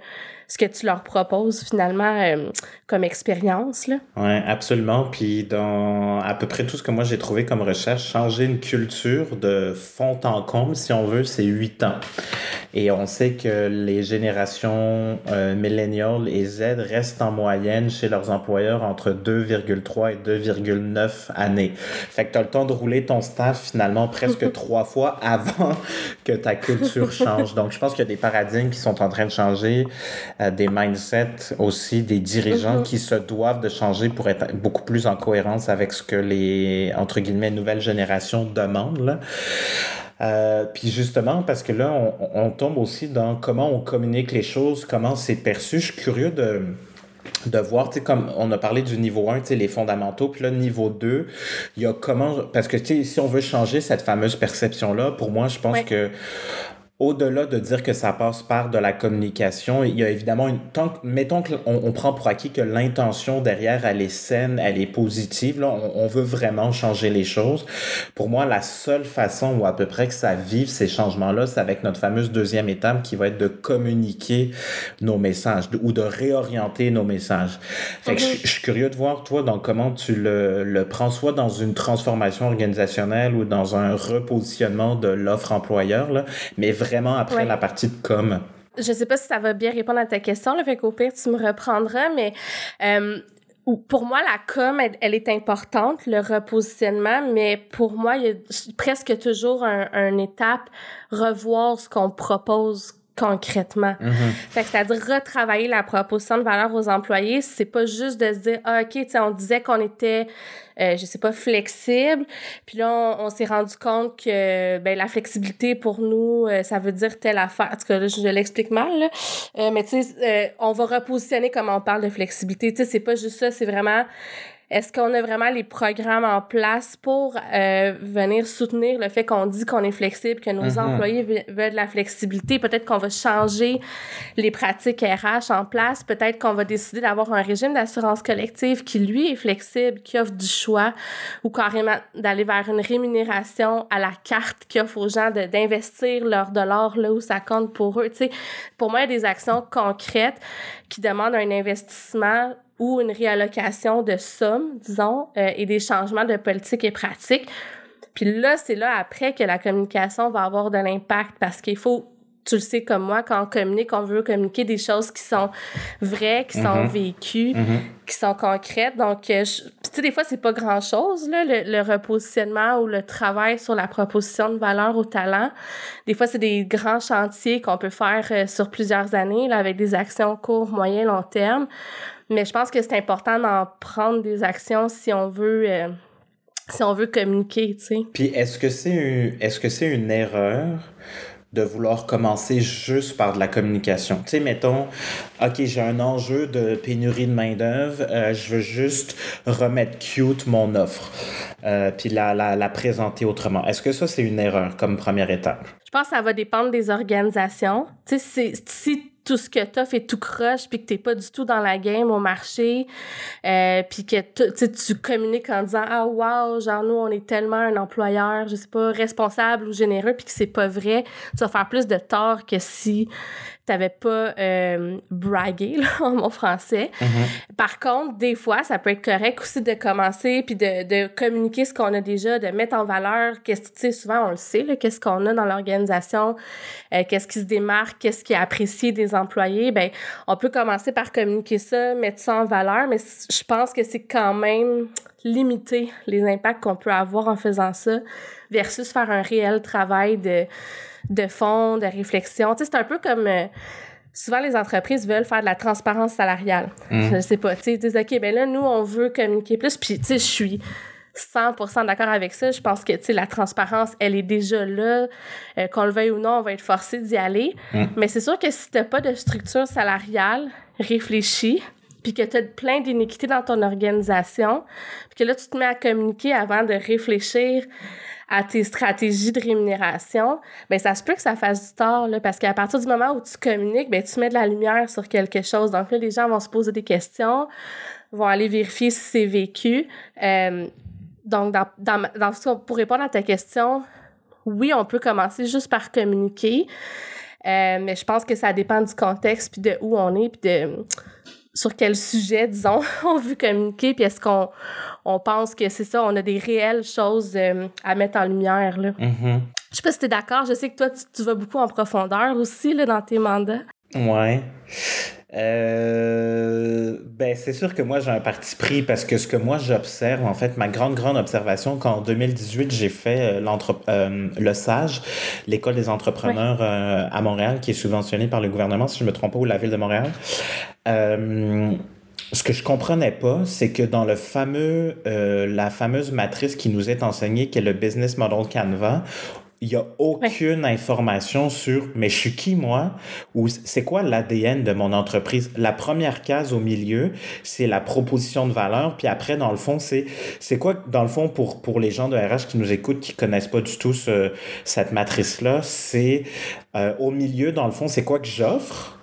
ce que tu leur proposes finalement euh, comme expérience. Là? Oui, absolument. Puis dans à peu près tout ce que moi j'ai trouvé comme recherche, changer une culture de fond en comble, si on veut, c'est huit ans. Et on sait que les générations euh, millennials et Z restent en moyenne chez leurs employeurs entre 2,3 et 2,9 années. Fait que tu as le temps de rouler ton staff finalement presque trois fois avant que ta culture change. Donc je pense qu'il y a des paradigmes qui sont en train de changer, des mindsets aussi, des dirigeants mm-hmm. qui se doivent de changer pour être beaucoup plus en cohérence avec ce que les, entre guillemets, nouvelles générations demandent. Là. Euh, puis justement, parce que là, on, on, tombe aussi dans comment on communique les choses, comment c'est perçu. Je suis curieux de de voir, tu sais, comme on a parlé du niveau 1, tu sais, les fondamentaux, puis là, niveau 2, il y a comment, parce que, tu sais, si on veut changer cette fameuse perception-là, pour moi, je pense que au-delà de dire que ça passe par de la communication, il y a évidemment une. Tant, mettons qu'on on prend pour acquis que l'intention derrière, elle est saine, elle est positive. Là, on, veut vraiment changer les choses. Pour moi, la seule façon où à peu près que ça vive ces changements-là, c'est avec notre fameuse deuxième étape qui va être de communiquer nos messages ou de réorienter nos messages. Fait que je, je, suis curieux de voir, toi, dans comment tu le, le prends, soit dans une transformation organisationnelle ou dans un repositionnement de l'offre employeur, là, mais vraiment vraiment après la partie de com. Je sais pas si ça va bien répondre à ta question, le fait qu'au pire, tu me reprendras, mais euh, pour moi, la com, elle, est importante, le repositionnement, mais pour moi, il y a presque toujours un, un étape, revoir ce qu'on propose concrètement. Mm-hmm. Fait que c'est-à-dire retravailler la proposition de valeur aux employés, c'est pas juste de se dire ah, OK, tu sais on disait qu'on était euh, je sais pas flexible, puis là on, s'est rendu compte que ben la flexibilité pour nous euh, ça veut dire telle affaire. En tout cas, là, je, l'explique mal là. Euh, mais tu sais euh, on va repositionner comme on parle de flexibilité, tu sais c'est pas juste ça, c'est vraiment est-ce qu'on a vraiment les programmes en place pour euh, venir soutenir le fait qu'on dit qu'on est flexible, que nos mm-hmm. employés veulent de la flexibilité? Peut-être qu'on va changer les pratiques RH en place. Peut-être qu'on va décider d'avoir un régime d'assurance collective qui, lui, est flexible, qui offre du choix ou carrément d'aller vers une rémunération à la carte qui offre aux gens d'investir leur dollar là où ça compte pour eux. Tu sais, pour moi, il y a des actions concrètes qui demandent un investissement ou une réallocation de sommes, disons, euh, et des changements de politique et pratique. Puis là, c'est là après que la communication va avoir de l'impact parce qu'il faut tu le sais comme moi, quand on communique, on veut communiquer des choses qui sont vraies, qui sont mm-hmm. vécues, mm-hmm. qui sont concrètes. Donc, euh, tu sais, des fois, c'est pas grand-chose, là, le, le, repositionnement ou le travail sur la proposition de valeur au talent. Des fois, c'est des grands chantiers qu'on peut faire euh, sur plusieurs années, là, avec des actions court, moyen, long terme. Mais je pense que c'est important d'en prendre des actions si on veut euh, si on veut communiquer, tu sais. Puis est-ce que c'est est-ce que c'est une erreur de vouloir commencer juste par de la communication? Tu sais, mettons, OK, j'ai un enjeu de pénurie de main-d'œuvre, euh, je veux juste remettre cute mon offre, euh, puis la, la, la présenter autrement. Est-ce que ça, c'est une erreur comme première étape? Je pense que ça va dépendre des organisations. Tu sais, si tout ce que t'as fait tout croche puis que t'es pas du tout dans la game au marché euh, puis que tu communiques en disant ah wow genre nous on est tellement un employeur je sais pas responsable ou généreux puis que c'est pas vrai. Tu vas faire plus de tort que si t'avais pas euh, bragué là, en mon français. Mm-hmm. Par contre, des fois, ça peut être correct aussi de commencer puis de, de communiquer ce qu'on a déjà, de mettre en valeur. Qu'est-ce tu sais, souvent on le sait là, qu'est-ce qu'on a dans l'organisation, euh, qu'est-ce qui se démarque, qu'est-ce qui est apprécié des employés. Ben, on peut commencer par communiquer ça, mettre ça en valeur, mais je pense que c'est quand même limiter les impacts qu'on peut avoir en faisant ça versus faire un réel travail de de fond, de réflexion. Tu sais, c'est un peu comme... Euh, souvent, les entreprises veulent faire de la transparence salariale. Mm. Je sais pas. Tu sais, ils disent, OK, ben là, nous, on veut communiquer plus. Puis, tu sais, je suis 100% d'accord avec ça. Je pense que, tu sais, la transparence, elle est déjà là. Euh, qu'on le veuille ou non, on va être forcé d'y aller. Mm. Mais c'est sûr que si t'as pas de structure salariale réfléchie, puis que tu as plein d'iniquités dans ton organisation, puis que là, tu te mets à communiquer avant de réfléchir à tes stratégies de rémunération, ben ça se peut que ça fasse du tort là, parce qu'à partir du moment où tu communiques, ben tu mets de la lumière sur quelque chose. Donc là, les gens vont se poser des questions, vont aller vérifier si c'est vécu. Euh, donc, dans, dans, pour répondre à ta question, oui, on peut commencer juste par communiquer, euh, mais je pense que ça dépend du contexte, puis de où on est, puis de sur quel sujet, disons, on veut communiquer, puis est-ce qu'on on pense que c'est ça, on a des réelles choses euh, à mettre en lumière. Là. Mm-hmm. Je sais pas si tu es d'accord, je sais que toi, tu, tu, vas beaucoup en profondeur aussi là, dans tes mandats. Ouais. Euh, ben, c'est sûr que moi, j'ai un parti pris parce que ce que moi, j'observe, en fait, ma grande, grande observation, quand en 2018, j'ai fait euh, le SAGE, l'École des entrepreneurs euh, à Montréal, qui est subventionnée par le gouvernement, si je ne me trompe pas, ou la Ville de Montréal. Ce que je comprenais pas, c'est que dans le fameux, la fameuse matrice qui nous est enseignée, qui est le Business Model Canva, il n'y a aucune information sur mais je suis qui moi? Ou c'est quoi l'ADN de mon entreprise? La première case au milieu, c'est la proposition de valeur, puis après dans le fond, c'est c'est quoi dans le fond pour pour les gens de RH qui nous écoutent qui connaissent pas du tout ce, cette matrice là, c'est euh, au milieu dans le fond, c'est quoi que j'offre?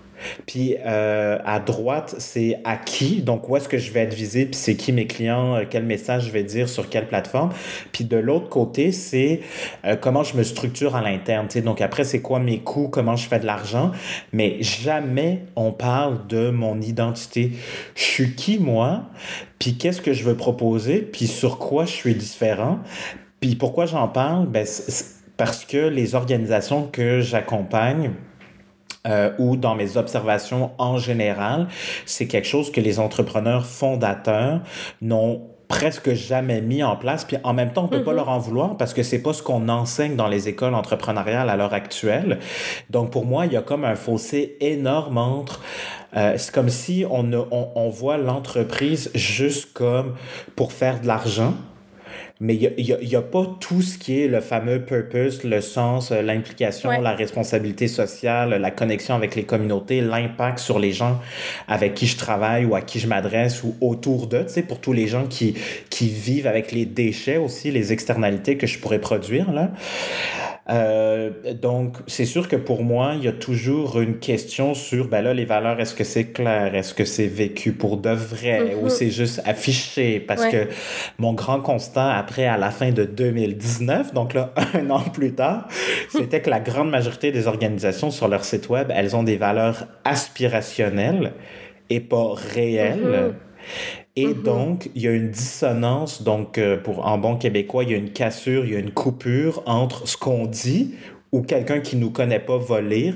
Puis euh, à droite, c'est à qui, donc où est-ce que je vais être visé, puis c'est qui mes clients, euh, quel message je vais dire sur quelle plateforme. Puis de l'autre côté, c'est euh, comment je me structure à l'interne. Donc après, c'est quoi mes coûts, comment je fais de l'argent. Mais jamais on parle de mon identité. Je suis qui moi, puis qu'est-ce que je veux proposer, puis sur quoi je suis différent? Puis pourquoi j'en parle? Ben, parce que les organisations que j'accompagne, euh, ou dans mes observations en général, c'est quelque chose que les entrepreneurs fondateurs n'ont presque jamais mis en place. Puis en même temps, on peut pas mm-hmm. leur en vouloir parce que c'est pas ce qu'on enseigne dans les écoles entrepreneuriales à l'heure actuelle. Donc pour moi, il y a comme un fossé énorme entre euh, c'est comme si on, on, on voit l'entreprise juste comme pour faire de l'argent, mais il n'y a, y a, pas tout ce qui est le fameux purpose, le sens, euh, l'implication, la responsabilité sociale, la connexion avec les communautés, l'impact sur les gens avec qui je travaille ou à qui je m'adresse ou autour d'eux, tu sais, pour tous les gens qui, qui vivent avec les déchets aussi, les externalités que je pourrais produire, là. Euh, donc, c'est sûr que pour moi, il y a toujours une question sur, ben là, les valeurs, est-ce que c'est clair? Est-ce que c'est vécu pour de vrai? Ou mm-hmm. c'est juste affiché? Parce que mon grand constat après, à la fin de 2019, donc là, un an plus tard, c'était que la grande majorité des organisations sur leur site web, elles ont des valeurs aspirationnelles et pas réelles. Mm-hmm. Et mm-hmm. donc, il y a une dissonance, donc euh, pour en bon québécois, il y a une cassure, il y a une coupure entre ce qu'on dit ou quelqu'un qui nous connaît pas va lire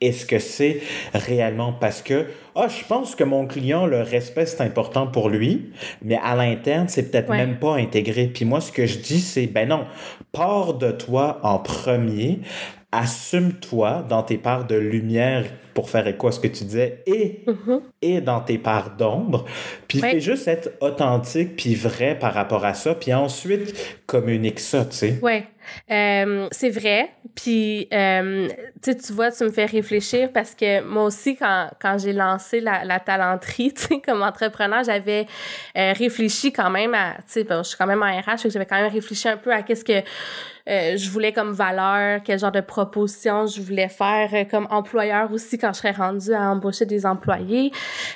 est ce que c'est réellement parce que ah je pense que mon client le respect c'est important pour lui mais à l'interne c'est peut-être même pas intégré puis moi ce que je dis c'est ben non pars de toi en premier assume-toi dans tes parts de lumière pour faire écho à ce que tu disais et, mm-hmm. et dans tes parts d'ombre. Puis fais juste être authentique puis vrai par rapport à ça. Puis ensuite, communique ça, tu sais. Ouais. Euh, c'est vrai. Puis, euh, tu vois, tu me fais réfléchir parce que moi aussi, quand, j'ai lancé la, la talenterie, comme entrepreneur, j'avais euh, réfléchi quand même à, tu sais, je suis quand même en RH, j'avais quand même réfléchi un peu à qu'est-ce que euh, je voulais comme valeur, quel genre de proposition je voulais faire euh, comme employeur aussi quand je serais rendue à embaucher des employés.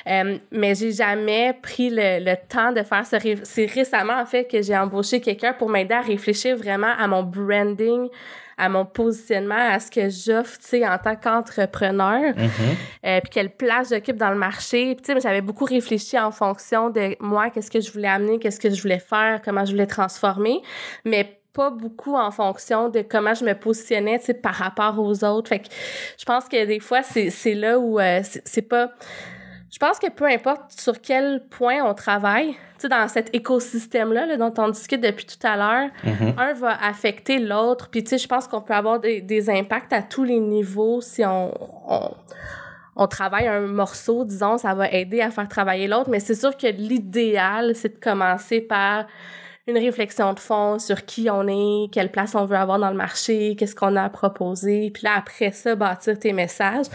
Euh, mais j'ai jamais pris le, le, temps de faire ce... C'est récemment, en fait, que j'ai embauché quelqu'un pour m'aider à réfléchir vraiment à mon branding, à mon positionnement, à ce que j'offre, tu sais, en tant qu'entrepreneur, mm-hmm. puis quelle place j'occupe dans le marché. Puis, tu sais, j'avais beaucoup réfléchi en fonction de moi, qu'est-ce que je voulais amener, qu'est-ce que je voulais faire, comment je voulais transformer, mais pas beaucoup en fonction de comment je me positionnais par rapport aux autres. Fait que je pense que des fois, c'est là où euh, c'est pas. Je pense que peu importe sur quel point on travaille, dans cet écosystème-là là, dont on discute depuis tout à l'heure, mm-hmm. un va affecter l'autre. Puis, tu sais, je pense qu'on peut avoir des, des, impacts à tous les niveaux si on, on, on, travaille un morceau, disons, ça va aider à faire travailler l'autre. Mais c'est sûr que l'idéal, c'est de commencer par une réflexion de fond sur qui on est, quelle place on veut avoir dans le marché, qu'est-ce qu'on a à proposer, puis là, après ça, bâtir tes messages.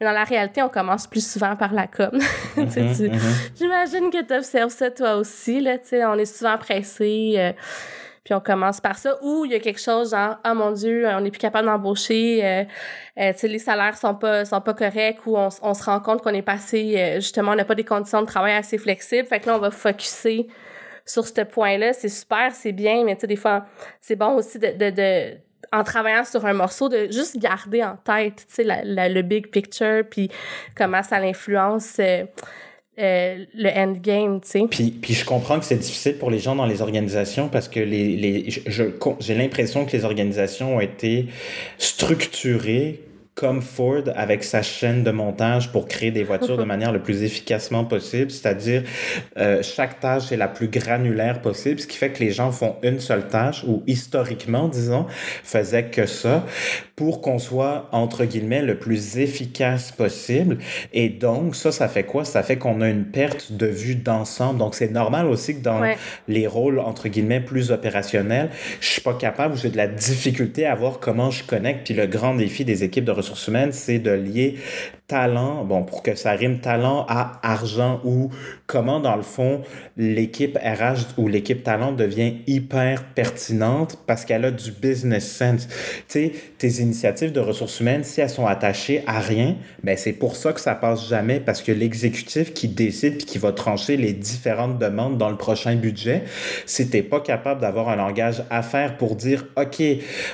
Mais dans la réalité, on commence plus souvent par la com. Mm-hmm, mm-hmm. J'imagine que tu observes ça toi aussi. Là, on est souvent pressé. Euh, puis on commence par ça. Ou il y a quelque chose genre, ah mon Dieu, on n'est plus capable d'embaucher, euh, euh, tu sais, les salaires sont pas, sont pas corrects, ou on, on se rend compte qu'on est passé, euh, justement, on n'a pas des conditions de travail assez flexibles. Fait que là, on va focuser sur ce point-là. C'est super, c'est bien, mais tu sais, des fois, c'est bon aussi de, de, en travaillant sur un morceau, de juste garder en tête, tu sais, le big picture, puis comment ça l'influence. Euh, le endgame, tu sais. Puis, puis je comprends que c'est difficile pour les gens dans les organisations parce que les, les j'ai l'impression que les organisations ont été structurées comme Ford avec sa chaîne de montage pour créer des voitures de manière le plus efficacement possible, c'est-à-dire euh, chaque tâche est la plus granulaire possible, ce qui fait que les gens font une seule tâche ou historiquement, disons, faisaient que ça pour qu'on soit entre guillemets le plus efficace possible. Et donc ça, ça fait quoi? Ça fait qu'on a une perte de vue d'ensemble. Donc c'est normal aussi que dans les rôles entre guillemets plus opérationnels, je suis pas capable, j'ai de la difficulté à voir comment je connecte. Puis le grand défi des équipes de ressources ressources humaines, c'est de lier talent, bon, pour que ça rime talent à argent ou comment, dans le fond, l'équipe RH ou l'équipe talent devient hyper pertinente parce qu'elle a du business sense. Tu sais, tes initiatives de ressources humaines, si elles sont attachées à rien, ben c'est pour ça que ça passe jamais parce que l'exécutif qui décide puis qui va trancher les différentes demandes dans le prochain budget, si t'es pas capable d'avoir un langage à faire pour dire, OK,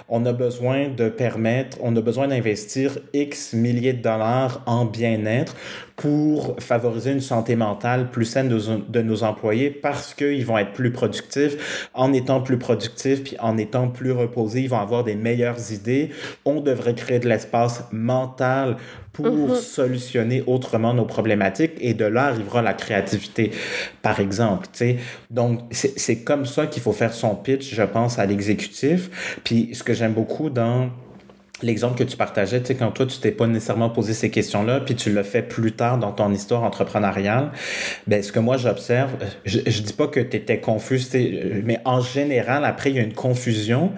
on a besoin de permettre, on a besoin d'investir X milliers de dollars en bien-être pour favoriser une santé mentale plus saine de, nos employés parce qu'ils vont être plus productifs. En étant plus productifs puis en étant plus reposés, ils vont avoir des meilleures idées. On devrait créer de l'espace mental pour mm-hmm. solutionner autrement nos problématiques et de là arrivera la créativité, par exemple. sais Donc, c'est comme ça qu'il faut faire son pitch, je pense, à l'exécutif. Puis, ce que j'aime beaucoup dans l'exemple que tu partageais, tu sais, quand toi, tu t'es pas nécessairement posé ces questions-là, puis tu le fais plus tard dans ton histoire entrepreneuriale, ben, ce que moi, j'observe, je, je dis pas que tu étais confus, mais en général, après, il y a une confusion.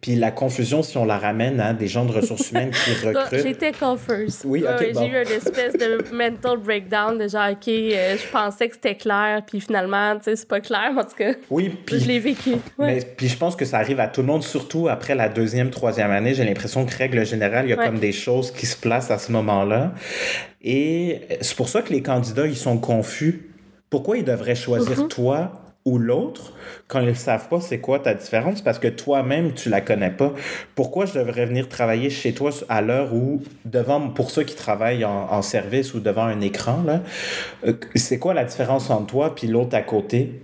Puis la confusion, si on la ramène à des gens de ressources humaines qui recrutent. J'étais confuse. Oui, ok. J'ai eu une espèce de mental breakdown de genre, OK, euh, je pensais que c'était clair, puis finalement, tu sais, c'est pas clair, en tout cas. Oui, puis. Je l'ai vécu. Mais, puis je pense que ça arrive à tout le monde, surtout après la deuxième, troisième année. J'ai l'impression que règle générale, il y a comme des choses qui se placent à ce moment-là. Et c'est pour ça que les candidats, ils sont confus. Pourquoi ils devraient choisir mhm. toi ou l'autre quand ils ne savent pas c'est quoi ta différence? Parce que toi-même tu la connais pas. Pourquoi je devrais venir travailler chez toi à l'heure où devant pour ceux qui travaillent en, service ou devant un écran euh, c'est quoi la différence entre toi puis l'autre à côté?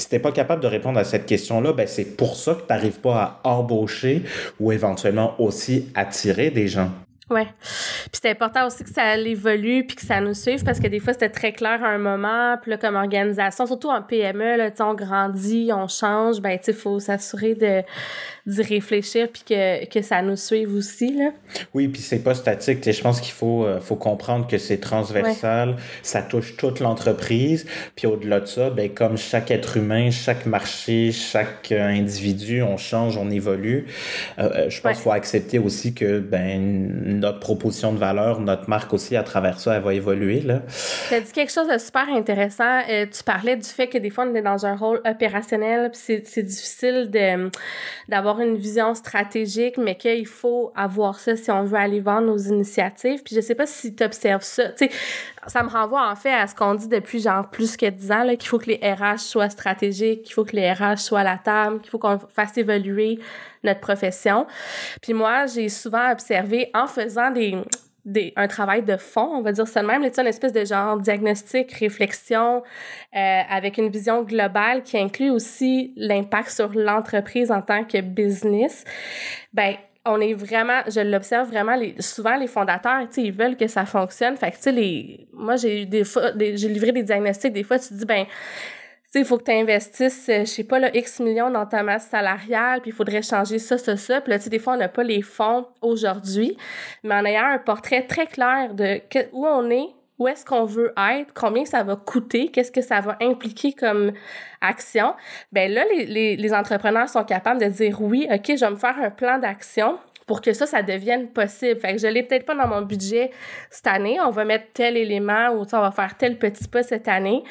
Si tu n'es pas capable de répondre à cette question-là, ben c'est pour ça que tu n'arrives pas à embaucher ou éventuellement aussi attirer des gens. Ouais. Puis c'est important aussi que ça évolue puis que ça nous suive parce que des fois c'était très clair à un moment, puis là comme organisation, surtout en PME là, on grandit, on change, ben tu faut s'assurer de d'y réfléchir puis que, que ça nous suive aussi là. Oui, puis c'est pas statique, je pense qu'il faut euh, faut comprendre que c'est transversal, ça touche toute l'entreprise, puis au-delà de ça, ben comme chaque être humain, chaque marché, chaque euh, individu, on change, on évolue. Euh, je pense qu'il faut accepter aussi que ben notre proposition de valeur, notre marque aussi, à travers ça, elle va évoluer. Tu as dit quelque chose de super intéressant. Euh, tu parlais du fait que des fois, on est dans un rôle opérationnel, puis c'est difficile d'avoir une vision stratégique, mais qu'il faut avoir ça si on veut aller vendre nos initiatives. Puis je sais pas si tu observes ça. Tu ça me renvoie en fait à ce qu'on dit depuis genre plus que 10 ans, qu'il faut que les RH soient stratégiques, qu'il faut que les RH soient à la table, qu'il faut qu'on fasse évoluer notre profession. Puis moi, j'ai souvent observé en faisant des, un travail de fond, on va dire ça de même, une espèce de genre diagnostic, réflexion, euh, avec une vision globale qui inclut aussi l'impact sur l'entreprise en tant que business. Ben, on est vraiment, je l'observe vraiment, souvent les fondateurs, tu sais, ils veulent que ça fonctionne. Fait que, tu sais, moi, j'ai des fois, j'ai livré des diagnostics, des fois, tu dis, ben, tu sais, il faut que tu investisses, euh, je sais pas, là, X millions dans ta masse salariale, puis il faudrait changer ça, ça, ça. Puis là, tu sais, des fois, on n'a pas les fonds aujourd'hui, mais en ayant un portrait très clair de où on est, où est-ce qu'on veut être, combien ça va coûter, qu'est-ce que ça va impliquer comme action, ben là, les, les, les entrepreneurs sont capables de dire oui, OK, je vais me faire un plan d'action pour que ça, ça devienne possible. Fait que je l'ai peut-être pas dans mon budget cette année. On va mettre tel élément ou on va faire tel petit pas cette année.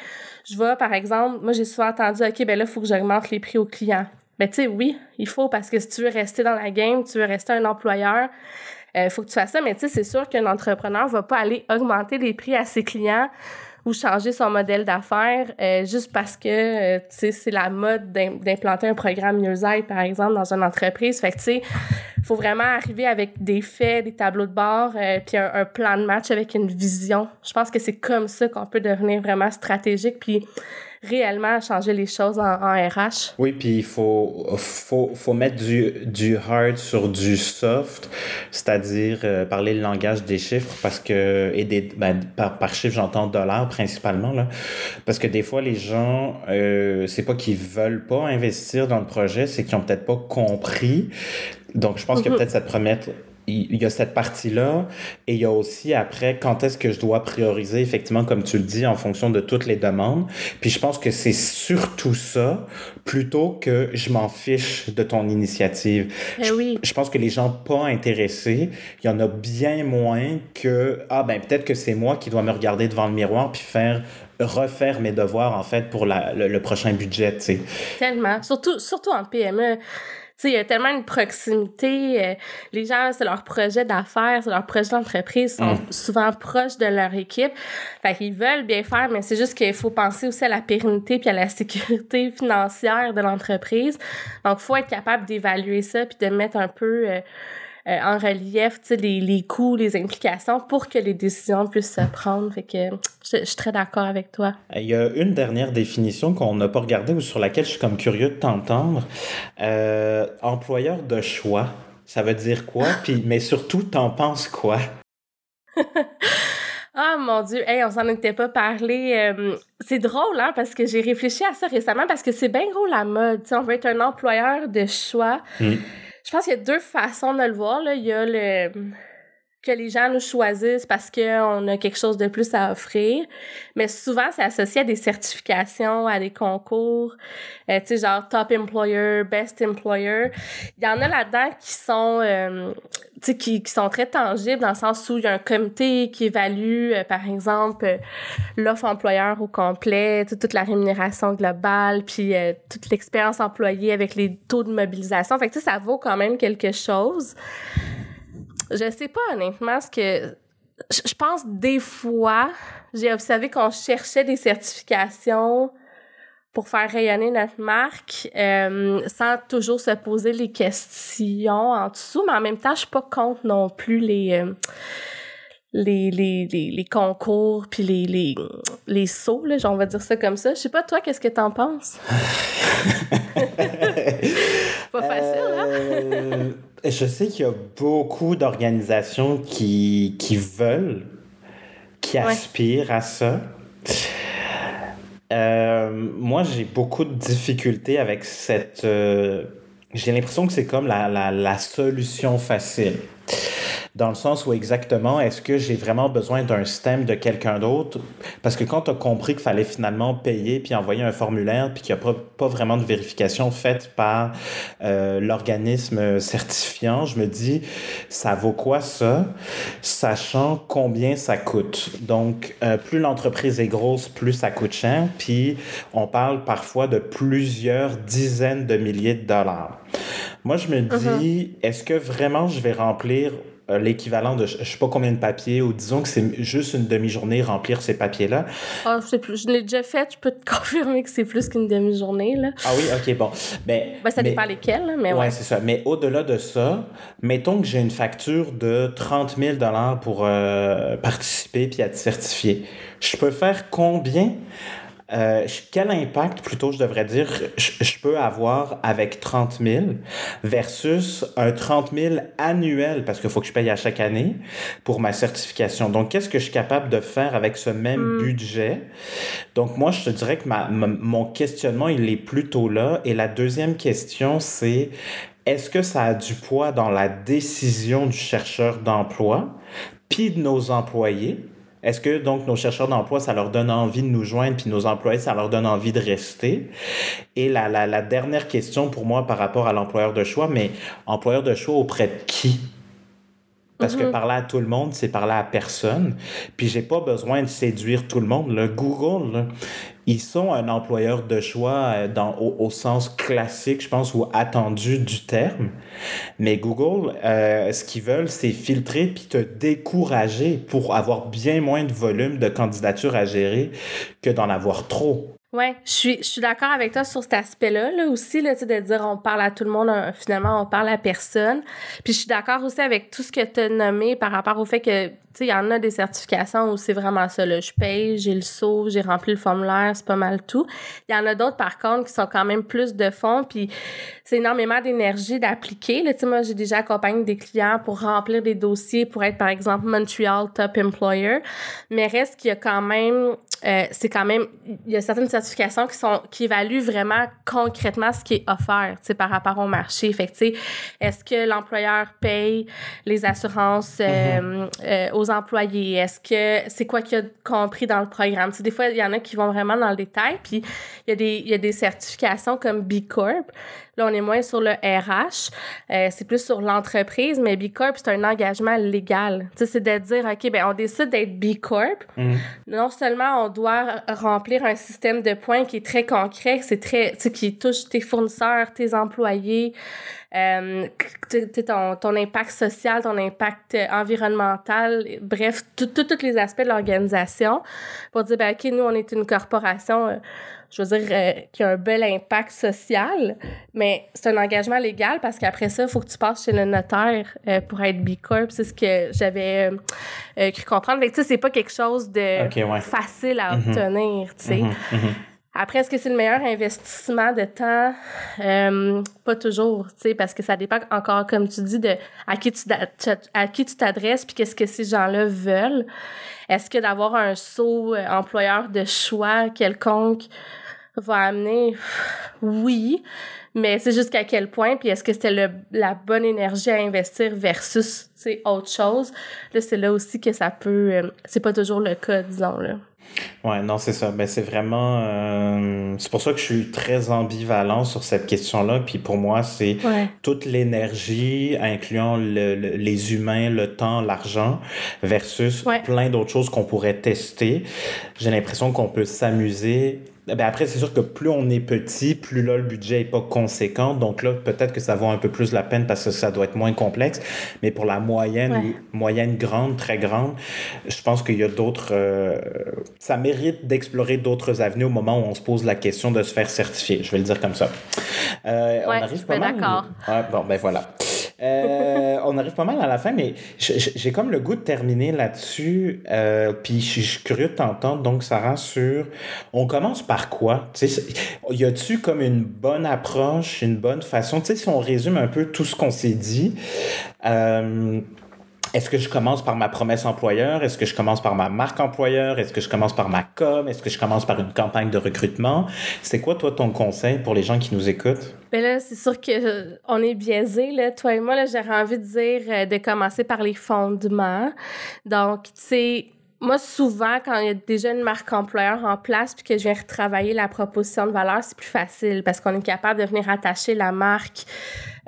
Je vais, par exemple, moi, j'ai souvent entendu, OK, ben là, il faut que j'augmente les prix aux clients. ben, tu sais, oui, il faut parce que si tu veux rester dans la game, tu veux rester un employeur, il faut que tu fasses ça. Mais tu sais, c'est sûr qu'un entrepreneur va pas aller augmenter les prix à ses clients ou changer son modèle d'affaires euh, juste parce que euh, c'est la mode d'implanter un programme mieux par exemple, dans une entreprise. Fait que, tu sais, faut vraiment arriver avec des faits, des tableaux de bord, euh, puis un, un, plan de match avec une vision. Je pense que c'est comme ça qu'on peut devenir vraiment stratégique. Puis réellement changer les choses en, RH. Oui, puis il faut, faut, faut mettre du, du hard sur du soft, c'est-à-dire euh, parler le langage des chiffres, parce que, et des, ben, par, par chiffre, j'entends dollars principalement, là, parce que des fois, les gens, euh, c'est pas qu'ils veulent pas investir dans le projet, c'est qu'ils ont peut-être pas compris. Donc, je pense y a mm-hmm. peut-être cette promesse il y a cette partie-là et il y a aussi après quand est-ce que je dois prioriser effectivement comme tu le dis en fonction de toutes les demandes. Puis je pense que c'est surtout ça plutôt que je m'en fiche de ton initiative. Eh oui. je, pense que les gens pas intéressés, il y en a bien moins que ah ben peut-être que c'est moi qui dois me regarder devant le miroir puis faire refaire mes devoirs en fait pour la, le, le prochain budget, tu sais. Tellement, surtout surtout en PME il y a tellement une proximité. Euh, les gens, c'est leur projet d'affaires, c'est leur projet d'entreprise, sont mm. souvent proches de leur équipe. Fait qu'ils veulent bien faire, mais c'est juste qu'il faut penser aussi à la pérennité puis à la sécurité financière de l'entreprise. Donc, il faut être capable d'évaluer ça puis de mettre un peu... Euh, euh, en relief les, les coûts, les implications pour que les décisions puissent se prendre. Fait que je, suis très d'accord avec toi. Il y a une dernière définition qu'on n'a pas regardée ou sur laquelle je suis comme curieux de t'entendre. Euh, employeur de choix, ça veut dire quoi? Puis, mais surtout, t'en penses quoi? Ah mon Dieu, hey, on s'en était pas parlé. Euh, c'est drôle, hein, parce que j'ai réfléchi à ça récemment parce que c'est bien gros la mode. on veut être un employeur de choix. Hmm. Je pense qu'il y a deux façons de le voir. Là. Il y a le que les gens nous choisissent parce qu'on a quelque chose de plus à offrir. Mais souvent, c'est associé à des certifications, à des concours, euh, tu sais, genre Top Employer, Best Employer. Il y en a là-dedans qui sont, euh, tu sais, qui, qui, sont très tangibles dans le sens où il y a un comité qui évalue, euh, par exemple, l'offre employeur au complet, toute la rémunération globale, puis toute l'expérience employée avec les taux de mobilisation. Fait que, tu sais, ça vaut quand même quelque chose. Je sais pas honnêtement ce que. Je pense des fois, j'ai observé qu'on cherchait des certifications pour faire rayonner notre marque euh, sans toujours se poser les questions en dessous, mais en même temps, je suis pas contre non plus les. Euh, les, les, les, les, concours puis les, les, les sauts, là, on va dire ça comme ça. Je sais pas, toi, qu'est-ce que t'en penses? pas facile, hein? Je sais qu'il y a beaucoup d'organisations qui, qui veulent, qui aspirent à ça. Euh, moi, j'ai beaucoup de difficultés avec cette... Euh, j'ai l'impression que c'est comme la, la, la solution facile dans le sens où exactement, est-ce que j'ai vraiment besoin d'un stem de quelqu'un d'autre? Parce que quand tu as compris qu'il fallait finalement payer puis envoyer un formulaire puis qu'il n'y a pas, pas, vraiment de vérification faite par euh, l'organisme certifiant, je me dis, ça vaut quoi ça? Sachant combien ça coûte. Donc, euh, plus l'entreprise est grosse, plus ça coûte cher. Puis, on parle parfois de plusieurs dizaines de milliers de dollars. Moi, je me uh-huh. dis, est-ce que vraiment je vais remplir l'équivalent de je sais pas combien de papiers ou disons que c'est juste une demi-journée remplir ces papiers-là. Ah, plus. Je l'ai déjà fait, je peux te confirmer que c'est plus qu'une demi-journée. Là. Ah oui, ok, bon. Ben, ben ça dépend lesquels, mais ouais. c'est ça. Mais au-delà de ça, mettons que j'ai une facture de 30 000 pour euh, participer puis être certifié. Je peux faire combien? Euh, quel impact, plutôt, je devrais dire, je, peux avoir avec 30 000 versus un 30 000 annuel, parce qu'il faut que je paye à chaque année pour ma certification. Donc, qu'est-ce que je suis capable de faire avec ce même hmm. budget? Donc, moi, je te dirais que ma, mon questionnement, il est plutôt là. Et la deuxième question, c'est est-ce que ça a du poids dans la décision du chercheur d'emploi, puis de nos employés? Est-ce que donc nos chercheurs d'emploi, ça leur donne envie de nous joindre, puis nos employés, ça leur donne envie de rester? Et la, la, la dernière question pour moi par rapport à l'employeur de choix, mais employeur de choix auprès de qui? Parce que mm-hmm. parler à tout le monde, c'est parler à personne. Puis j'ai pas besoin de séduire tout le monde. Le Google, ils sont un employeur de choix euh, dans, au, sens classique, je pense, ou attendu du terme. Mais Google, euh, ce qu'ils veulent, c'est filtrer puis te décourager pour avoir bien moins de volume de candidatures à gérer que d'en avoir trop. Oui, je suis, je suis d'accord avec toi sur cet aspect-là là, aussi, là, de dire on parle à tout le monde, finalement on parle à personne. Puis je suis d'accord aussi avec tout ce que tu as nommé par rapport au fait que sais, il y en a des certifications où c'est vraiment ça. Là. Je paye, j'ai le saut, j'ai rempli le formulaire, c'est pas mal tout. Il y en a d'autres, par contre, qui sont quand même plus de fonds, puis c'est énormément d'énergie d'appliquer. Tu sais, moi, j'ai déjà accompagné des clients pour remplir des dossiers pour être, par exemple, Montreal Top Employer. Mais reste qu'il y a quand même, euh, c'est quand même, il y a certaines certifications qui sont, qui évaluent vraiment concrètement ce qui est offert, tu sais, par rapport au marché. Fait que, tu sais, est-ce que l'employeur paye les assurances euh, euh, aux employés? Est-ce que c'est quoi qu'il a compris dans le programme? des fois, il y en a qui vont vraiment dans le détail, puis il y a des, il y a des certifications comme B Corp. Là, on est moins sur le RH, euh, c'est plus sur l'entreprise, mais B Corp, c'est un engagement légal. Tu sais, c'est de dire, OK, ben on décide d'être B Corp. Mm. Non seulement on doit remplir un système de points qui est très concret, c'est très, tu sais, qui touche tes fournisseurs, tes employés, euh, ton, ton impact social, ton impact environnemental, bref, tous les aspects de l'organisation pour dire, ben, OK, nous, on est une corporation, euh, je veux dire, euh, qui a un bel impact social, mais c'est un engagement légal parce qu'après ça, il faut que tu passes chez le notaire euh, pour être B Corp. C'est ce que j'avais cru comprendre. Fait que, c'est pas quelque chose de facile à mm-hmm. obtenir, tu sais. Mm-hmm. Mm-hmm. Après, est-ce que c'est le meilleur investissement de temps? Euh, pas toujours, tu sais, parce que ça dépend encore, comme tu dis, de à qui tu à qui tu t'adresses puis qu'est-ce que ces gens-là veulent. Est-ce que d'avoir un saut euh, employeur de choix quelconque va amener? Oui, mais c'est jusqu'à quel point, puis est-ce que c'était la bonne énergie à investir versus, tu sais, autre chose? Là, c'est là aussi que ça peut... Euh, c'est pas toujours le cas, disons, là. Ouais, non, c'est ça. Ben, c'est vraiment. Euh, c'est pour ça que je suis très ambivalent sur cette question-là. Puis pour moi, c'est toute l'énergie, incluant le, les humains, le temps, l'argent, versus plein d'autres choses qu'on pourrait tester. J'ai l'impression qu'on peut s'amuser ben après, c'est sûr que plus on est petit, plus là, le budget est pas conséquent. Donc là, peut-être que ça vaut un peu plus la peine parce que ça doit être moins complexe. Mais pour la moyenne, moyenne grande, très grande, je pense qu'il y a d'autres. Euh, ça mérite d'explorer d'autres avenues au moment où on se pose la question de se faire certifier. Je vais le dire comme ça. Euh, on arrive pas mal. D'accord. Ouais, bon, ben voilà. Euh, on arrive pas mal à la fin, mais j'ai comme le goût de terminer là-dessus. Euh, puis je suis curieux de t'entendre. Donc, ça rassure. On commence par quoi? Y a-tu comme une bonne approche, une bonne façon? Tu sais, si on résume un peu tout ce qu'on s'est dit, euh, est-ce que je commence par ma promesse employeur? Est-ce que je commence par ma marque employeur? Est-ce que je commence par ma com? Est-ce que je commence par une campagne de recrutement? C'est quoi, toi, ton conseil pour les gens qui nous écoutent? Ben là, c'est sûr que euh, est biaisé, là. Toi et moi, là, j'aurais envie de dire euh, de commencer par les fondements. Donc, tu sais, moi, souvent, quand il y a déjà une marque employeur en place puis que je viens retravailler la proposition de valeur, c'est plus facile parce qu'on est capable de venir attacher la marque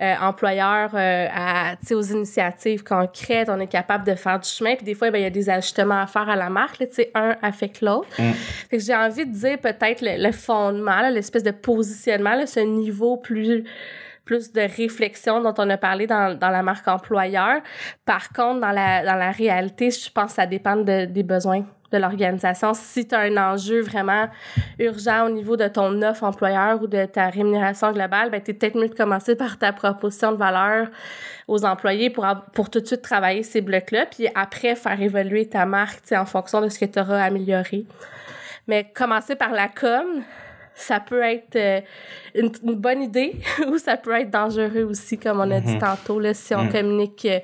euh, employeur euh, à, aux initiatives concrètes. On est capable de faire du chemin. Puis des fois, ben, il y a des ajustements à faire à la marque. Là, un avec l'autre. Mm. Fait que j'ai envie de dire peut-être le, fondement, l'espèce de positionnement, là, ce niveau plus plus de réflexion dont on a parlé dans, dans la marque employeur. Par contre, dans la, dans la réalité, je pense que ça dépend de, des besoins de l'organisation. Si tu as un enjeu vraiment urgent au niveau de ton offre employeur ou de ta rémunération globale, ben, tu es peut-être mieux de commencer par ta proposition de valeur aux employés pour, pour tout de suite travailler ces blocs-là, puis après faire évoluer ta marque en fonction de ce que tu auras amélioré. Mais commencer par la com, ça peut être euh, une, bonne idée ou ça peut être dangereux aussi, comme on a dit mhm. tantôt, là, si on mhm. communique euh,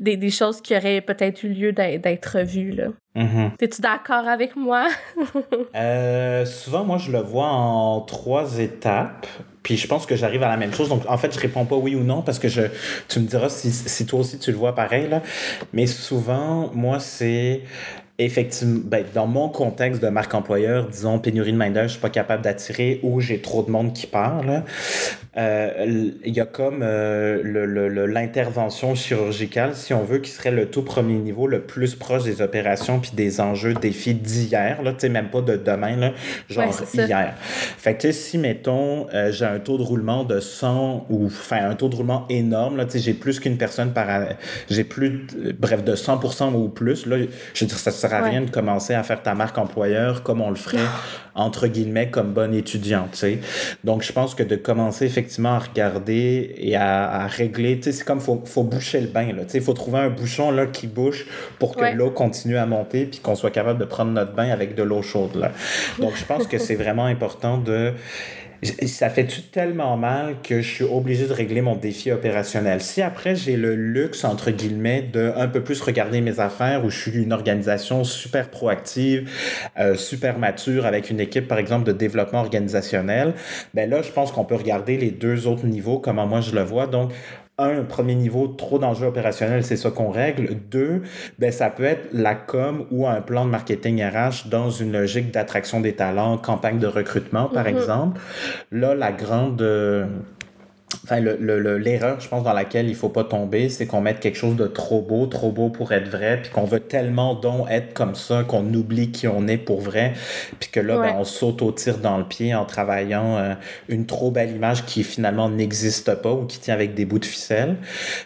des, des, choses qui auraient peut-être eu lieu d'être vues. Là. Mhm. Es-tu d'accord avec moi? euh, souvent, moi, je le vois en trois étapes. Puis je pense que j'arrive à la même chose. Donc, en fait, je réponds pas oui ou non parce que je, tu me diras si, si toi aussi tu le vois pareil. Là. Mais souvent, moi, c'est effectivement, ben, dans mon contexte de marque employeur, disons pénurie de main-d'œuvre, je suis pas capable d'attirer ou j'ai trop de monde qui parle. Euh, il y a comme euh, l'intervention chirurgicale, si on veut, qui serait le tout premier niveau, le plus proche des opérations puis des enjeux, défis d'hier, là, même pas de demain, là, genre hier. Fait que, si, mettons, euh, j'ai un taux de roulement de 100 ou, enfin, un taux de roulement énorme, là, j'ai plus qu'une personne par, j'ai plus, bref, de 100% ou plus, là, je veux dire, ça sert à rien de commencer à faire ta marque employeur comme on le ferait, entre guillemets, comme bonne étudiante, tu sais. Donc, je pense que de commencer effectivement à regarder et à, régler, tu sais, c'est comme faut, faut boucher le bain, là, tu sais, il faut trouver un bouchon, là, qui bouche pour que l'eau continue à monter puis qu'on soit capable de prendre notre bain avec de l'eau chaude, là. Donc, je pense que c'est vraiment important de ça fait tellement mal que je suis obligé de régler mon défi opérationnel? Si après j'ai le luxe, entre guillemets, de un peu plus regarder mes affaires, où je suis une organisation super proactive, euh, super mature, avec une équipe, par exemple, de développement organisationnel, ben là, je pense qu'on peut regarder les deux autres niveaux, comment moi je le vois. Donc, un, premier niveau, trop d'enjeux opérationnels, c'est ça qu'on règle. Deux, ben, ça peut être la com ou un plan de marketing RH dans une logique d'attraction des talents, campagne de recrutement, par mm-hmm. exemple. Là, la grande... Euh, Enfin, l'erreur, je pense, dans laquelle il faut pas tomber, c'est qu'on mette quelque chose de trop beau, trop beau pour être vrai, puis qu'on veut tellement donc être comme ça qu'on oublie qui on est pour vrai, puis que là, ben, on saute au tir dans le pied en travaillant euh, une trop belle image qui finalement n'existe pas ou qui tient avec des bouts de ficelle.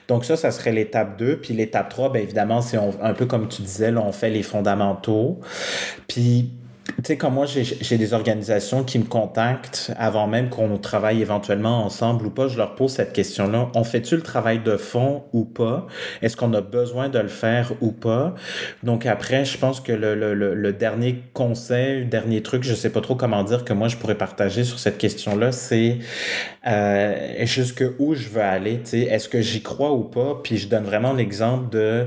Donc ça, ça serait l'étape 2. Puis l'étape 3, bien évidemment, c'est un peu comme tu disais, là, on fait les fondamentaux. Puis tu sais, comme moi, j'ai des organisations qui me contactent avant même qu'on travaille éventuellement ensemble ou pas. Je leur pose cette question-là. On fait-tu le travail de fond ou pas? Est-ce qu'on a besoin de le faire ou pas? Donc après, je pense que le, le, le, dernier conseil, le dernier truc, je sais pas trop comment dire, que moi, je pourrais partager sur cette question-là, c'est euh, où je veux aller. Est-ce que j'y crois ou pas? Puis je donne vraiment l'exemple de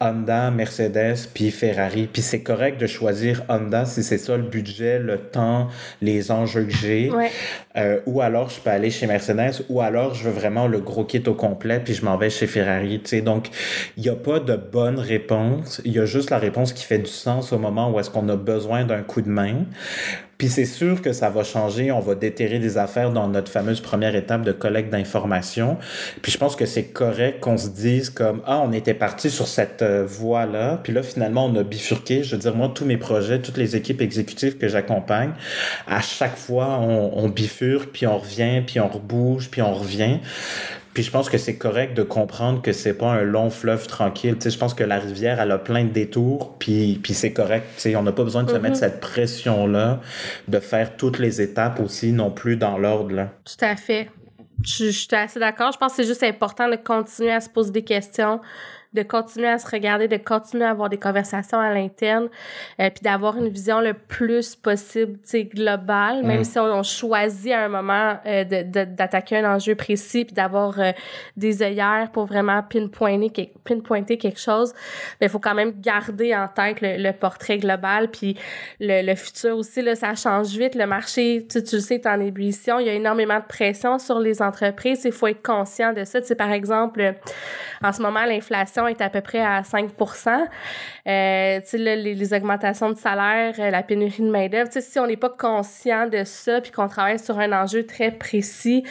Honda, Mercedes, puis Ferrari. Puis c'est correct de choisir Honda si c'est ça le budget, le temps, les enjeux que j'ai. Euh, ou alors je peux aller chez Mercedes, ou alors je veux vraiment le gros kit au complet, puis je m'en vais chez Ferrari. sais Donc, il n'y a pas de bonne réponse. Il y a juste la réponse qui fait du sens au moment où est-ce qu'on a besoin d'un coup de main. Puis c'est sûr que ça va changer. On va déterrer des affaires dans notre fameuse première étape de collecte d'informations. Puis je pense que c'est correct qu'on se dise comme ah on était parti sur cette euh, voie là. Puis là finalement on a bifurqué. Je veux dire moi tous mes projets, toutes les équipes exécutives que j'accompagne, à chaque fois on, on bifurque puis on revient puis on rebouge puis on revient. Puis je pense que c'est correct de comprendre que c'est pas un long fleuve tranquille. Tu sais, je pense que la rivière, elle a plein de détours, puis, puis c'est correct. Tu sais, on n'a pas besoin de se mettre mm-hmm. cette pression-là, de faire toutes les étapes aussi non plus dans l'ordre. Tout à fait. Je, je suis assez d'accord. Je pense que c'est juste important de continuer à se poser des questions, de continuer à se regarder, de continuer à avoir des conversations à l'interne, euh, puis d'avoir une vision le plus possible, tu sais, globale, même mm. si on, choisit à un moment euh, d'attaquer un enjeu précis, puis d'avoir euh, des œillères pour vraiment pinpointer, pinpointer quelque chose, mais il faut quand même garder en tête le, portrait global, puis le, le, futur aussi, là, ça change vite. Le marché, tu, tu le sais, est en ébullition. Il y a énormément de pression sur les entreprises. Il faut être conscient de ça. Tu sais, par exemple, en ce moment, l'inflation est à peu près à 5 euh, les, les, augmentations de salaire, euh, la pénurie de main-d'œuvre, si on n'est pas conscient de ça, puis qu'on travaille sur un enjeu très précis,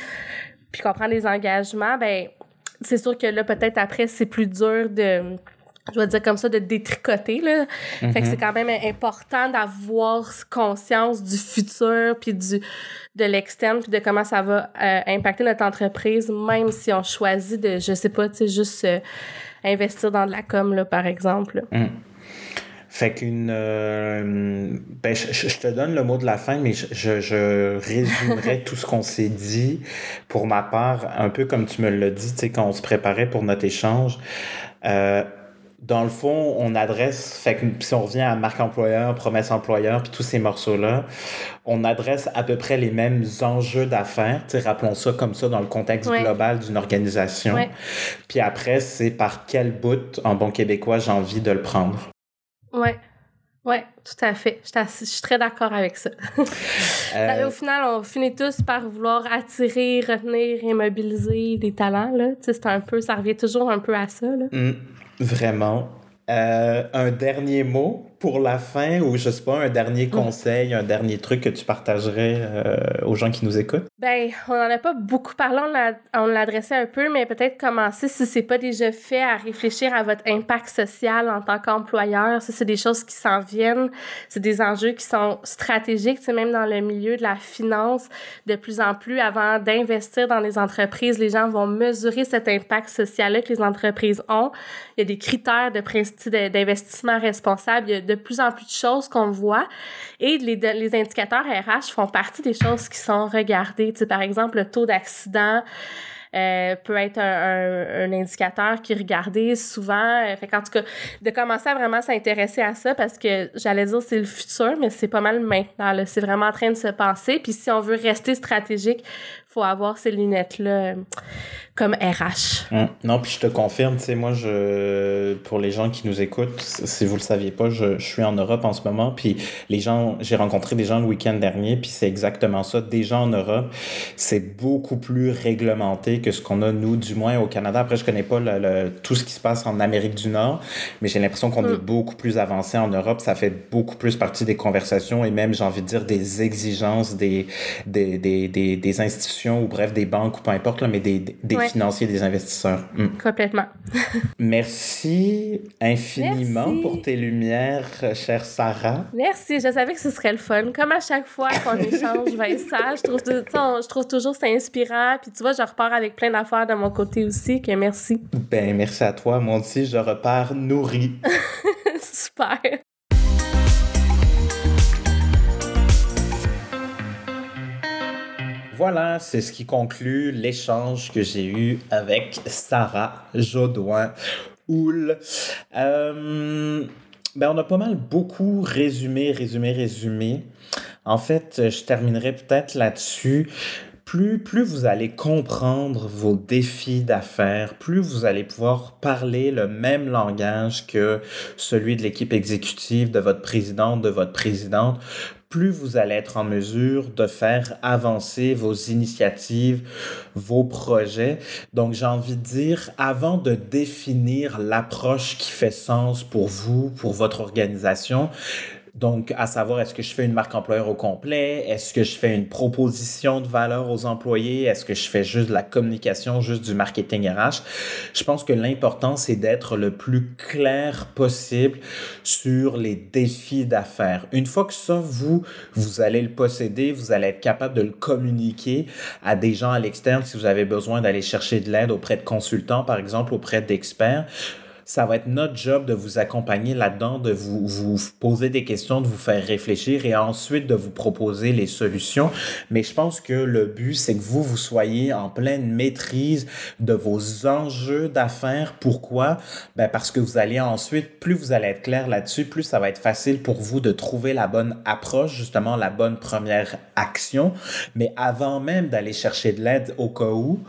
puis qu'on prend des engagements, ben c'est sûr que là, peut-être après, c'est plus dur de je vais dire comme ça, de détricoter. Là. Fait que c'est mm-hmm. quand même important d'avoir conscience du futur, puis du de l'externe, puis de comment ça va euh, impacter notre entreprise, même si on choisit de, je sais pas, tu sais, juste investir dans de la com, là, par exemple. Hum. Fait qu'une. Euh, ben, je, te donne le mot de la fin, mais je, je résumerai tout ce qu'on s'est dit pour ma part, un peu comme tu me l'as dit, tu sais, quand on se préparait pour notre échange. Euh, dans le fond, on adresse, fait que si on revient à marque employeur, promesse employeur, puis tous ces morceaux-là, on adresse à peu près les mêmes enjeux d'affaires. Rappelons ça comme ça dans le contexte global d'une organisation. Puis après, c'est par quel bout, en bon québécois, j'ai envie de le prendre. Oui. Oui, tout à fait. Je, suis très d'accord avec ça. Euh, au final, on finit tous par vouloir attirer, retenir et mobiliser des talents. C'est un peu, ça revient toujours un peu à ça. Là. Mmh. Vraiment. Euh, un dernier mot pour la fin ou je sais pas, un dernier mm. conseil, un dernier truc que tu partagerais euh, aux gens qui nous écoutent? Ben, on n'en a pas beaucoup parlé, on l'adressait un peu, mais peut-être commencer, si c'est pas déjà fait, à réfléchir à votre impact social en tant qu'employeur. Ça, c'est des choses qui s'en viennent. C'est des enjeux qui sont stratégiques, c'est même dans le milieu de la finance. De plus en plus, avant d'investir dans les entreprises, les gens vont mesurer cet impact social-là que les entreprises ont. Il y a des critères de d'investissement responsable. Il y a de plus en plus de choses qu'on voit. Et les, les indicateurs RH font partie des choses qui sont regardées. Tu sais, par exemple, le taux d'accident. Euh, peut être un, indicateur qui est regardé souvent. Euh, fait en tout cas, de commencer à vraiment s'intéresser à ça parce que j'allais dire c'est le futur, mais c'est pas mal maintenant. C'est vraiment en train de se passer. Puis si on veut rester stratégique, faut avoir ces lunettes-là comme RH. Hum. Non, puis je te confirme, tu sais, moi, je, pour les gens qui nous écoutent, si vous le saviez pas, je, je suis en Europe en ce moment, puis les gens, j'ai rencontré des gens le week-end dernier, puis c'est exactement ça. Des gens en Europe, c'est beaucoup plus réglementé que ce qu'on a, nous, du moins au Canada. Après, je connais pas le, tout ce qui se passe en Amérique du Nord, mais j'ai l'impression qu'on est hum. beaucoup plus avancé en Europe. Ça fait beaucoup plus partie des conversations et même, j'ai envie de dire, des exigences des, des, des, des, des institutions ou bref, des banques ou peu importe, là, mais des, des financiers, des investisseurs. Mm. Complètement. Merci infiniment pour tes lumières, chère Sarah. Merci. Je savais que ce serait le fun. Comme à chaque fois qu'on échange, ça, je trouve, je trouve toujours ça inspirant. Puis tu vois, je repars avec plein d'affaires de mon côté aussi. Que merci. Ben, merci à toi. Aussi, je repars nourri. Super. Voilà, c'est ce qui conclut l'échange que j'ai eu avec Sarah Jodoin Houle. Euh, ben on a pas mal beaucoup résumé, résumé, résumé. En fait, je terminerai peut-être là-dessus. Plus, plus vous allez comprendre vos défis d'affaires, plus vous allez pouvoir parler le même langage que celui de l'équipe exécutive, de votre présidente, de votre présidente, plus vous allez être en mesure de faire avancer vos initiatives, vos projets. Donc, j'ai envie de dire, avant de définir l'approche qui fait sens pour vous, pour votre organisation, donc, à savoir, est-ce que je fais une marque employeur au complet? Est-ce que je fais une proposition de valeur aux employés? Est-ce que je fais juste de la communication, juste du marketing RH? Je pense que l'important, c'est d'être le plus clair possible sur les défis d'affaires. Une fois que ça, vous, vous allez le posséder, vous allez être capable de le communiquer à des gens à l'externe si vous avez besoin d'aller chercher de l'aide auprès de consultants, par exemple, auprès d'experts ça va être notre job de vous accompagner là-dedans, de vous, vous poser des questions, de vous faire réfléchir et ensuite de vous proposer les solutions. Mais je pense que le but, c'est que vous, vous soyez en pleine maîtrise de vos enjeux d'affaires. Pourquoi? Ben parce que vous allez ensuite, plus vous allez être clair là-dessus, plus ça va être facile pour vous de trouver la bonne approche, justement la bonne première action. Mais avant même d'aller chercher de l'aide au cas où,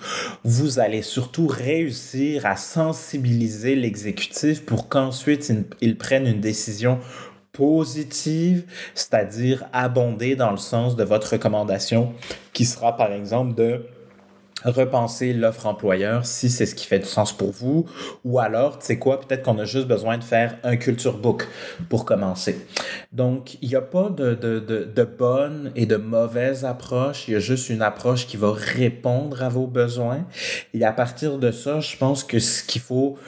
vous allez surtout réussir à sensibiliser l'exécutif pour qu'ensuite ils, prennent une décision positive, c'est-à-dire abondée dans le sens de votre recommandation, qui sera par exemple de repenser l'offre employeur si c'est ce qui fait du sens pour vous. Ou alors tu sais quoi peut-être qu'on a juste besoin de faire un culture book pour commencer. Donc il n'y a pas de, de, de, de, bonne et de mauvaise approche. Il y a juste une approche qui va répondre à vos besoins. Et à partir de ça je pense que ce qu'il faut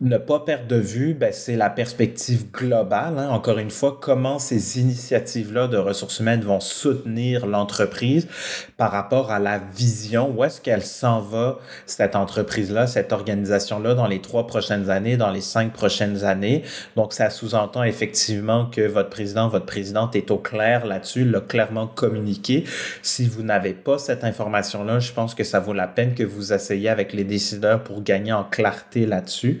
ne pas perdre de vue, ben, c'est la perspective globale. Hein. Encore une fois, comment ces initiatives-là de ressources humaines vont soutenir l'entreprise par rapport à la vision, où est-ce qu'elle s'en va, cette entreprise-là, cette organisation-là, dans les trois prochaines années, dans les cinq prochaines années. Donc, ça sous-entend effectivement que votre président, votre présidente est au clair là-dessus, l'a clairement communiqué. Si vous n'avez pas cette information-là, je pense que ça vaut la peine que vous essayiez avec les décideurs pour gagner en clarté là-dessus.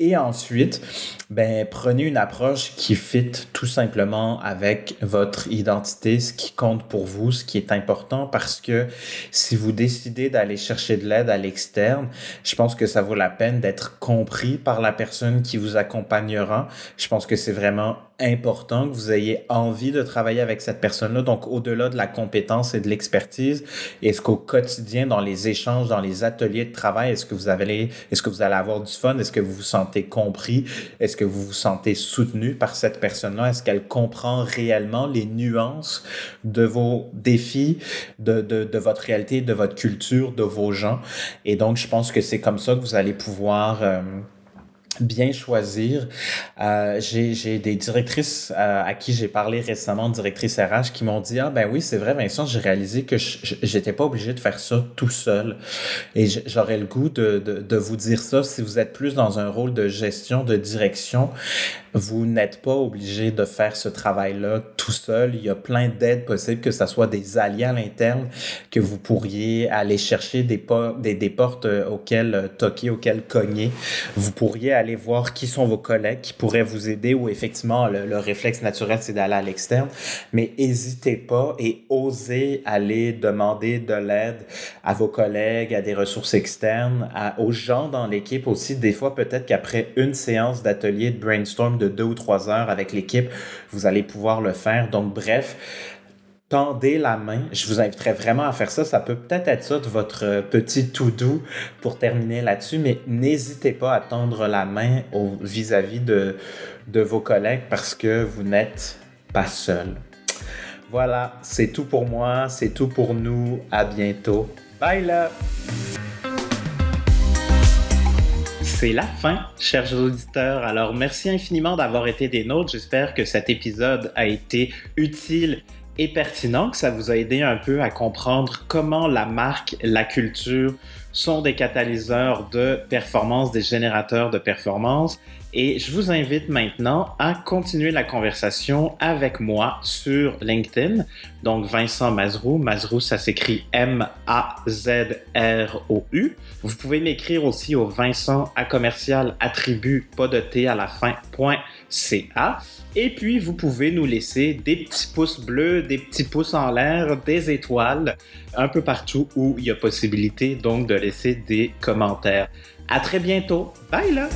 Et ensuite, ben, prenez une approche qui fit tout simplement avec votre identité, ce qui compte pour vous, ce qui est important, parce que si vous décidez d'aller chercher de l'aide à l'externe, je pense que ça vaut la peine d'être compris par la personne qui vous accompagnera. Je pense que c'est vraiment important que vous ayez envie de travailler avec cette personne-là. Donc, au-delà de la compétence et de l'expertise, est-ce qu'au quotidien, dans les échanges, dans les ateliers de travail, est-ce que vous avez, est-ce que vous allez avoir du fun? Est-ce que vous vous sentez compris? Est-ce que vous vous sentez soutenu par cette personne-là? Est-ce qu'elle comprend réellement les nuances de vos défis, de, de, de, votre réalité, de votre culture, de vos gens? Et donc, je pense que c'est comme ça que vous allez pouvoir... Euh, bien choisir. Euh, j'ai des directrices euh, à qui j'ai parlé récemment, directrices RH, qui m'ont dit ah ben oui c'est vrai Vincent, j'ai réalisé que j'étais pas obligé de faire ça tout seul. Et j'aurais le goût de, de, de, vous dire ça si vous êtes plus dans un rôle de gestion, de direction vous n'êtes pas obligé de faire ce travail-là tout seul. Il y a plein d'aides possibles, que ce soit des alliés à l'interne, que vous pourriez aller chercher des, des, des portes euh, auxquelles euh, toquer, auxquelles cogner. Vous pourriez aller voir qui sont vos collègues qui pourraient vous aider ou effectivement le, le réflexe naturel, c'est d'aller à l'externe. Mais n'hésitez pas et osez aller demander de l'aide à vos collègues, à des ressources externes, aux gens dans l'équipe aussi. Des fois, peut-être qu'après une séance d'atelier de brainstorm de deux ou trois heures avec l'équipe, vous allez pouvoir le faire. Donc, bref, tendez la main. Je vous inviterai vraiment à faire ça. Ça peut peut-être être ça de votre petit tout doux pour terminer là-dessus, mais n'hésitez pas à tendre la main vis-à-vis de, de vos collègues parce que vous n'êtes pas seul. Voilà, c'est tout pour moi, c'est tout pour nous. À bientôt. Bye là! C'est la fin, chers auditeurs. Alors, merci infiniment d'avoir été des nôtres. J'espère que cet épisode a été utile et pertinent, que ça vous a aidé un peu à comprendre comment la marque, la culture sont des catalyseurs de performance, des générateurs de performance. Et je vous invite maintenant à continuer la conversation avec moi sur LinkedIn. Donc Vincent Mazrou, Mazrou ça s'écrit M-A-Z-R-O-U. Vous pouvez m'écrire aussi au Vincent à commercial attribut pas de T à la fin. Et puis vous pouvez nous laisser des petits pouces bleus, des petits pouces en l'air, des étoiles, un peu partout où il y a possibilité de laisser des commentaires. À très bientôt. Bye là!